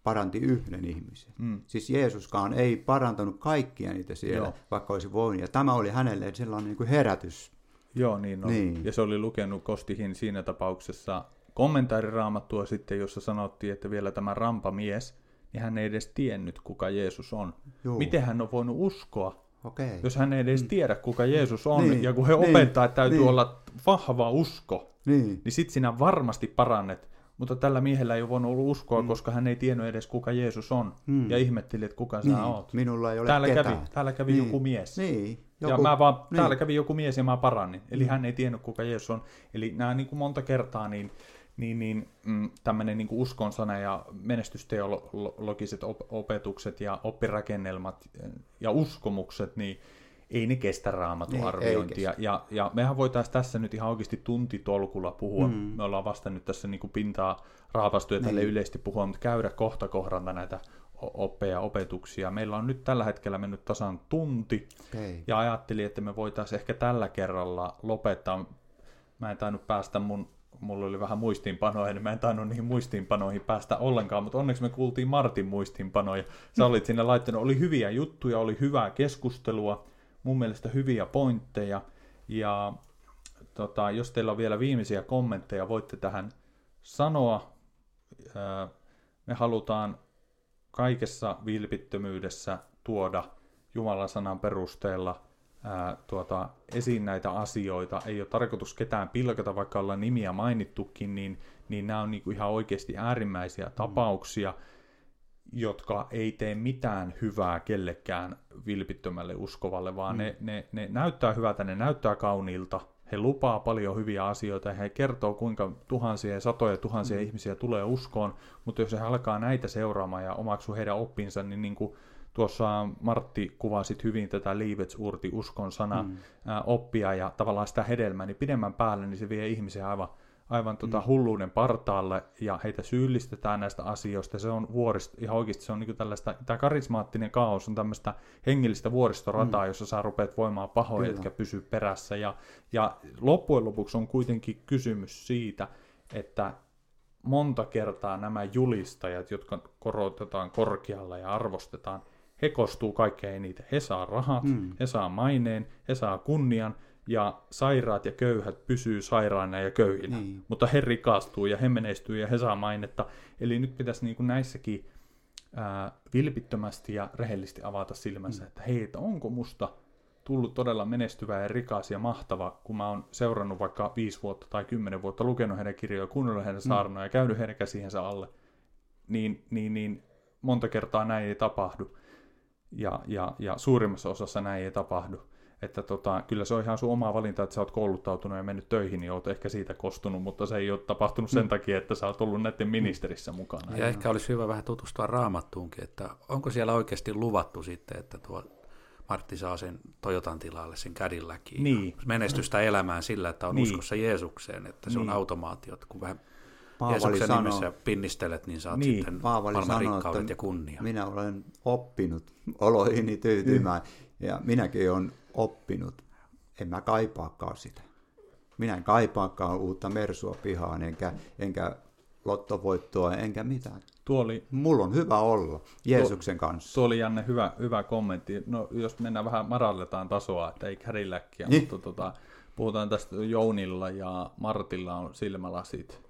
paranti yhden ihmisen. Mm. Siis Jeesuskaan ei parantanut kaikkia niitä siellä, Joo. vaikka olisi voinut. Ja tämä oli hänelle sellainen niin kuin herätys. Joo, niin on. Niin. Ja se oli lukenut Kostihin siinä tapauksessa kommentaariraamattua sitten, jossa sanottiin, että vielä tämä rampamies, niin hän ei edes tiennyt, kuka Jeesus on. Joo. Miten hän on voinut uskoa, Okei. jos hän ei edes mm. tiedä, kuka Jeesus on, niin. ja kun he niin. opettaa, että täytyy niin. olla vahva usko, niin, niin sitten sinä varmasti parannet. Mutta tällä miehellä ei ole voinut olla uskoa, mm. koska hän ei tiennyt edes, kuka Jeesus on, mm. ja ihmetteli, että kuka niin. sinä oot. Minulla ei ole täällä ketään. kävi, täällä kävi niin. joku mies. Niin. Joku, ja mä vaan, niin. täällä kävi joku mies ja mä parannin. Eli mm. hän ei tiennyt, kuka Jeesus on. Eli nämä niin kuin monta kertaa, niin niin, niin mm, tämmöinen niin uskonsana ja menestysteologiset op- opetukset ja oppirakennelmat ja uskomukset, niin ei ne kestä raamatun niin, arviointia. Ja, ja mehän voitaisiin tässä nyt ihan oikeasti tuntitolkulla puhua. Mm. Me ollaan vasta nyt tässä niin kuin pintaa raapastu ja tälle yleisesti puhua, mutta käydä kohta kohdalta näitä oppeja opetuksia. Meillä on nyt tällä hetkellä mennyt tasan tunti, okay. ja ajattelin, että me voitaisiin ehkä tällä kerralla lopettaa. Mä en tainnut päästä mun mulla oli vähän muistiinpanoja, niin mä en tainnut niihin muistiinpanoihin päästä ollenkaan, mutta onneksi me kuultiin Martin muistiinpanoja. Sä olit sinne laittanut, oli hyviä juttuja, oli hyvää keskustelua, mun mielestä hyviä pointteja, ja tota, jos teillä on vielä viimeisiä kommentteja, voitte tähän sanoa. Me halutaan kaikessa vilpittömyydessä tuoda Jumalan sanan perusteella ää, tuota, esiin näitä asioita. Ei ole tarkoitus ketään pilkata, vaikka ollaan nimiä mainittukin, niin, niin nämä on niinku ihan oikeasti äärimmäisiä mm. tapauksia, jotka ei tee mitään hyvää kellekään vilpittömälle uskovalle, vaan mm. ne, ne, ne näyttää hyvältä, ne näyttää kauniilta, he lupaa paljon hyviä asioita ja he kertoo, kuinka tuhansia ja satoja tuhansia mm. ihmisiä tulee uskoon, mutta jos he alkaa näitä seuraamaan ja omaksuu heidän oppinsa, niin, niin kuin tuossa Martti kuvasit hyvin tätä liivetsurti, uskon sana, mm. ää, oppia ja tavallaan sitä hedelmää, niin pidemmän päälle niin se vie ihmisiä aivan, aivan tota mm. hulluuden partaalle ja heitä syyllistetään näistä asioista. Se on vuorista, ihan oikeasti se on niin tällaista, tämä karismaattinen kaos on tämmöistä hengellistä vuoristorataa, mm. jossa sä rupeat voimaan pahoja, jotka pysyy perässä. Ja, ja loppujen lopuksi on kuitenkin kysymys siitä, että monta kertaa nämä julistajat, jotka korotetaan korkealla ja arvostetaan, he kostuu kaikkein eniten. He saa rahat, mm. he saa maineen, he saa kunnian, ja sairaat ja köyhät pysyy sairaana ja köyhinä. Niin. Mutta he rikastuu ja he menestyy ja he saa mainetta. Eli nyt pitäisi niin kuin näissäkin ää, vilpittömästi ja rehellisesti avata silmänsä, mm. että hei, että onko musta tullut todella menestyvä ja rikas ja mahtava, kun mä oon seurannut vaikka viisi vuotta tai kymmenen vuotta, lukenut heidän kirjoja, kuunnellut heidän mm. saarnoja ja käynyt heidän käsiensä alle, niin, niin, niin monta kertaa näin ei tapahdu. Ja, ja, ja suurimmassa osassa näin ei tapahdu. Että tota, kyllä se on ihan sun oma valinta, että sä oot kouluttautunut ja mennyt töihin, niin oot ehkä siitä kostunut, mutta se ei ole tapahtunut sen mm. takia, että sä oot ollut näiden ministerissä mukana. Ja ehkä olisi hyvä vähän tutustua raamattuunkin, että onko siellä oikeasti luvattu sitten, että tuo Martti saa sen Toyotan tilalle, sen Cadillacin. Niin. Menestystä elämään sillä, että on niin. uskossa Jeesukseen, että se niin. on automaatiot, kun vähän Paavali Jeesuksen sanoo, nimessä pinnistelet, niin saat niin, sitten Paavali maailman sanoo, rikkaudet ja kunnia. Minä olen oppinut oloihini tyytymään, mm. ja minäkin olen oppinut. En mä kaipaakaan sitä. Minä en kaipaakaan uutta mersua pihaan, enkä, enkä lottovoittoa, enkä mitään. Tuo oli, Mulla on hyvä olla Jeesuksen tuo, kanssa. Tuo oli Janne hyvä, hyvä kommentti. No, jos mennään vähän madalletaan tasoa, että ei kärilläkkiä, niin. mutta tota, puhutaan tästä Jounilla ja Martilla on silmälasit.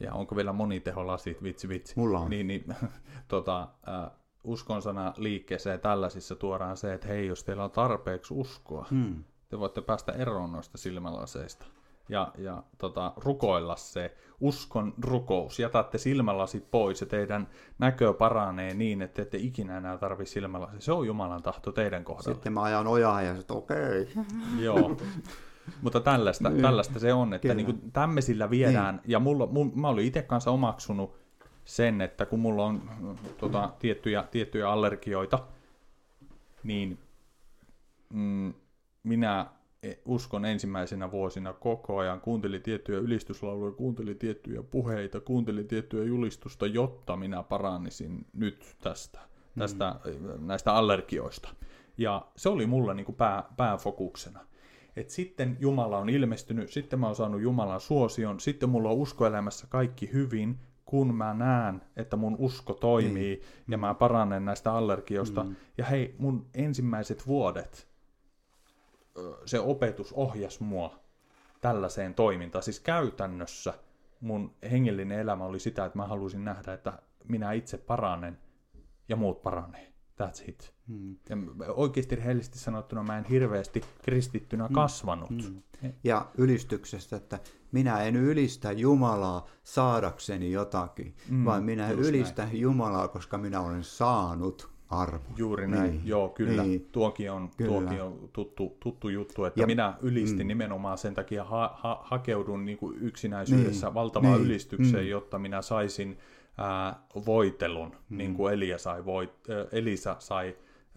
Ja onko vielä moniteholasit, vitsi vitsi. Mulla on. Niin, niin tota, äh, uskonsana liikkeessä ja tällaisissa tuodaan se, että hei, jos teillä on tarpeeksi uskoa, hmm. te voitte päästä eroon noista silmälaseista ja, ja tota, rukoilla se uskon rukous. Jätätte silmälasit pois ja teidän näkö paranee niin, että ette ikinä enää tarvitse silmälasia. Se on Jumalan tahto teidän kohdalla. Sitten mä ajan ojaa ja sitten okei. Okay. Joo. Mutta tällaista, niin. tällaista se on, että niin kuin tämmöisillä viedään, niin. ja mulla, mulla, mä olin itse kanssa omaksunut sen, että kun mulla on tota, tiettyjä, tiettyjä allergioita, niin mm, minä uskon ensimmäisenä vuosina koko ajan, kuuntelin tiettyjä ylistyslauluja, kuuntelin tiettyjä puheita, kuuntelin tiettyjä julistusta, jotta minä parannisin nyt tästä, tästä mm. näistä allergioista. Ja se oli mulla niin kuin pää, pääfokuksena. Et sitten Jumala on ilmestynyt, sitten mä oon saanut Jumalan suosion, sitten mulla on uskoelämässä kaikki hyvin, kun mä näen, että mun usko toimii niin. ja mä paranen näistä allergioista. Mm. Ja hei, mun ensimmäiset vuodet, se opetus ohjasi mua tällaiseen toimintaan. Siis käytännössä mun hengellinen elämä oli sitä, että mä halusin nähdä, että minä itse paranen ja muut paranee. That's it. Hmm. Ja oikeasti rehellisesti sanottuna mä en hirveästi kristittynä hmm. kasvanut. Hmm. Ja ylistyksestä, että minä en ylistä Jumalaa saadakseni jotakin, hmm. vaan minä ylistän näin. Jumalaa, koska minä olen saanut armo. Juuri näin, niin. joo kyllä. Niin. Tuokin on, kyllä. Tuokin on tuttu, tuttu juttu, että ja, minä ylistin mm. nimenomaan sen takia, ha, ha, hakeudun niin kuin yksinäisyydessä niin. valtavaan niin. ylistykseen, mm. jotta minä saisin ää, voitelun, mm. niin kuin Elia sai voit, ä, Elisa sai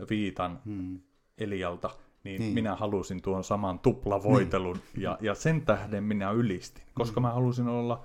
viitan mm. Elialta, niin, niin minä halusin tuon saman tuplavoitelun, niin. ja, ja sen tähden minä ylistin, koska mm. mä halusin olla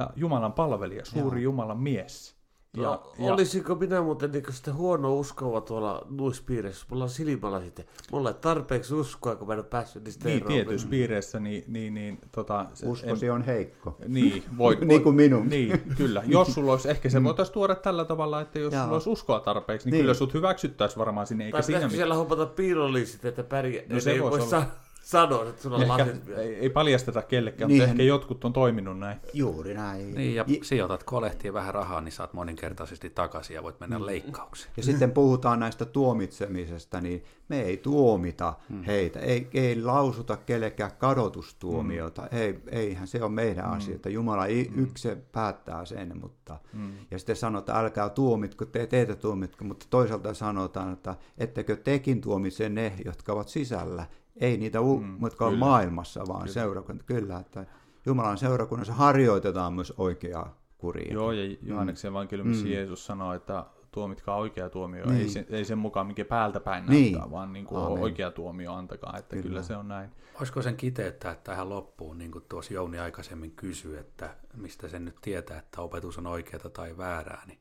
ä, Jumalan palvelija, suuri Jaa. Jumalan mies. Ja, no, ja, olisiko minä muuten niin sitten huono uskova tuolla nuissa piireissä? Mulla on silmällä sitten. Mulla ei tarpeeksi uskoa, kun mä en ole päässyt niistä Niin, tietyissä piireissä, niin, niin, niin tota, se, Uskosi en, on heikko. Niin, voi, niin kuin minun. Niin, kyllä. Jos sulla olisi, ehkä se mm. voitaisiin tuoda tällä tavalla, että jos Jaa. sulla olisi uskoa tarpeeksi, niin, niin. kyllä sut hyväksyttäisiin varmaan sinne. Eikä tai siinä siellä hopata piirollisit, että pärjää. No se voisi olla sanoa, että sulla on lasit ei, ei paljasteta kellekään, niin. mutta ehkä jotkut on toiminut näin. Juuri näin. Niin, ja I... sijoitat kolehtiin vähän rahaa, niin saat moninkertaisesti takaisin ja voit mennä mm. leikkaukseen. Ja sitten puhutaan näistä tuomitsemisesta, niin me ei tuomita mm. heitä, ei, ei lausuta kellekään kadotustuomiota, mm. ei, eihän se ole meidän mm. asia, että Jumala mm. yksi päättää sen, mutta mm. ja sitten sanotaan, älkää tuomitko, te teitä tuomitko, mutta toisaalta sanotaan, että ettekö tekin tuomitse ne, jotka ovat sisällä, ei niitä, u- mm, jotka on maailmassa, vaan kyllä. seurakunta. Kyllä, että Jumalan seurakunnassa harjoitetaan myös oikeaa kuria. Joo, ja Johanneksen mm. evankeliumissa mm. Jeesus sanoo, että tuomitkaa oikea tuomio, niin. ei, sen, ei sen mukaan mikä päältä päin niin. näyttää, vaan niin kuin oikea tuomio antakaa, että kyllä. kyllä se on näin. Olisiko sen kiteyttää tähän loppuun, niin kuin tuossa Jouni aikaisemmin kysyi, että mistä sen nyt tietää, että opetus on oikeaa tai väärää, niin,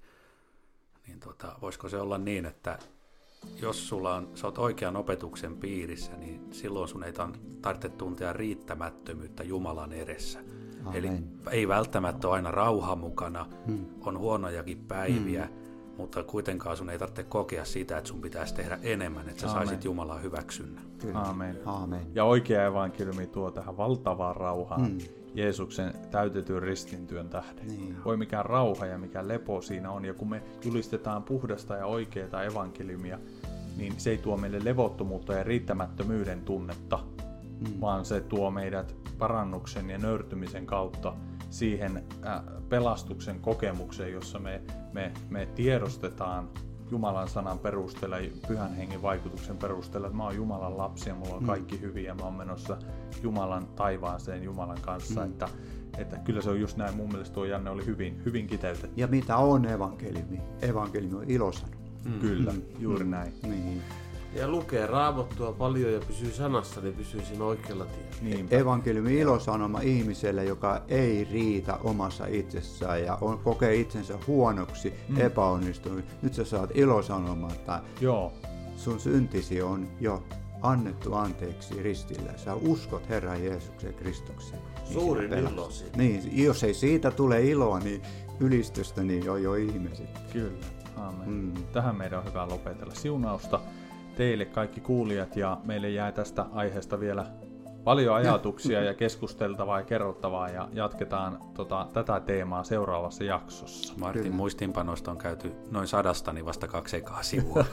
niin tota, voisiko se olla niin, että jos sulla on, sä oot oikean opetuksen piirissä, niin silloin sun ei tarvitse tuntea riittämättömyyttä Jumalan edessä. Amen. Eli ei välttämättä ole aina rauha mukana, hmm. on huonojakin päiviä, hmm. mutta kuitenkaan sun ei tarvitse kokea sitä, että sun pitäisi tehdä enemmän, että sä Amen. saisit Jumalan hyväksynnän. Amen. Amen. Ja oikea evankeliumi tuo tähän valtavaan rauhaan. Hmm. Jeesuksen täytetyn ristintyön tähden. Niin. Voi mikä rauha ja mikä lepo siinä on. Ja kun me julistetaan puhdasta ja oikeaa evankeliumia, niin se ei tuo meille levottomuutta ja riittämättömyyden tunnetta, mm. vaan se tuo meidät parannuksen ja nöyrtymisen kautta siihen äh, pelastuksen kokemukseen, jossa me, me, me tiedostetaan Jumalan sanan perusteella, pyhän hengen vaikutuksen perusteella, että mä oon Jumalan lapsi ja mulla on mm. kaikki mm. hyvin ja mä oon menossa Jumalan taivaaseen Jumalan kanssa. Mm. Että, että kyllä se on just näin, mun mielestä tuo Janne oli hyvin, hyvin kiteytetty. Ja mitä on evankeliumi? Evankeliumi on ilosana. Mm. Kyllä, mm. juuri mm. näin. Niin. Ja lukee raamattua paljon ja pysyy sanassa, niin pysyy siinä oikealla tiellä. Niin. Evankeliumi ilosanoma ihmiselle, joka ei riitä omassa itsessään ja on, kokee itsensä huonoksi, mm. epäonnistunut. Nyt sä saat ilosanoma, että Joo. sun syntisi on jo annettu anteeksi ristillä. Sä uskot Herran Jeesuksen Kristukseen. Niin Suurin ilo Niin, jos ei siitä tule iloa, niin ylistystä, niin on jo ihmiset. Kyllä. Aamen. Mm. Tähän meidän on hyvä lopetella. Siunausta teille kaikki kuulijat ja meille jää tästä aiheesta vielä paljon ajatuksia ja keskusteltavaa ja kerrottavaa ja jatketaan tota, tätä teemaa seuraavassa jaksossa. Martin kyllä. muistiinpanoista on käyty noin sadasta, niin vasta kaksi ekaa sivua.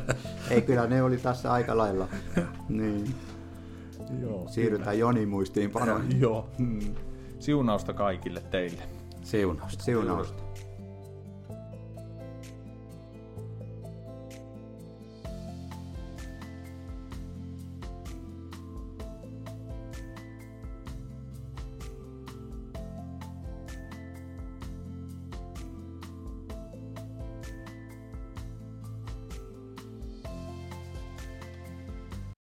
Ei kyllä, ne oli tässä aika lailla. niin. Joo, Siirrytään kyllä. Joni muistiinpanoihin. Joo. Hmm. Siunausta kaikille teille. Siunausta. Siunausta.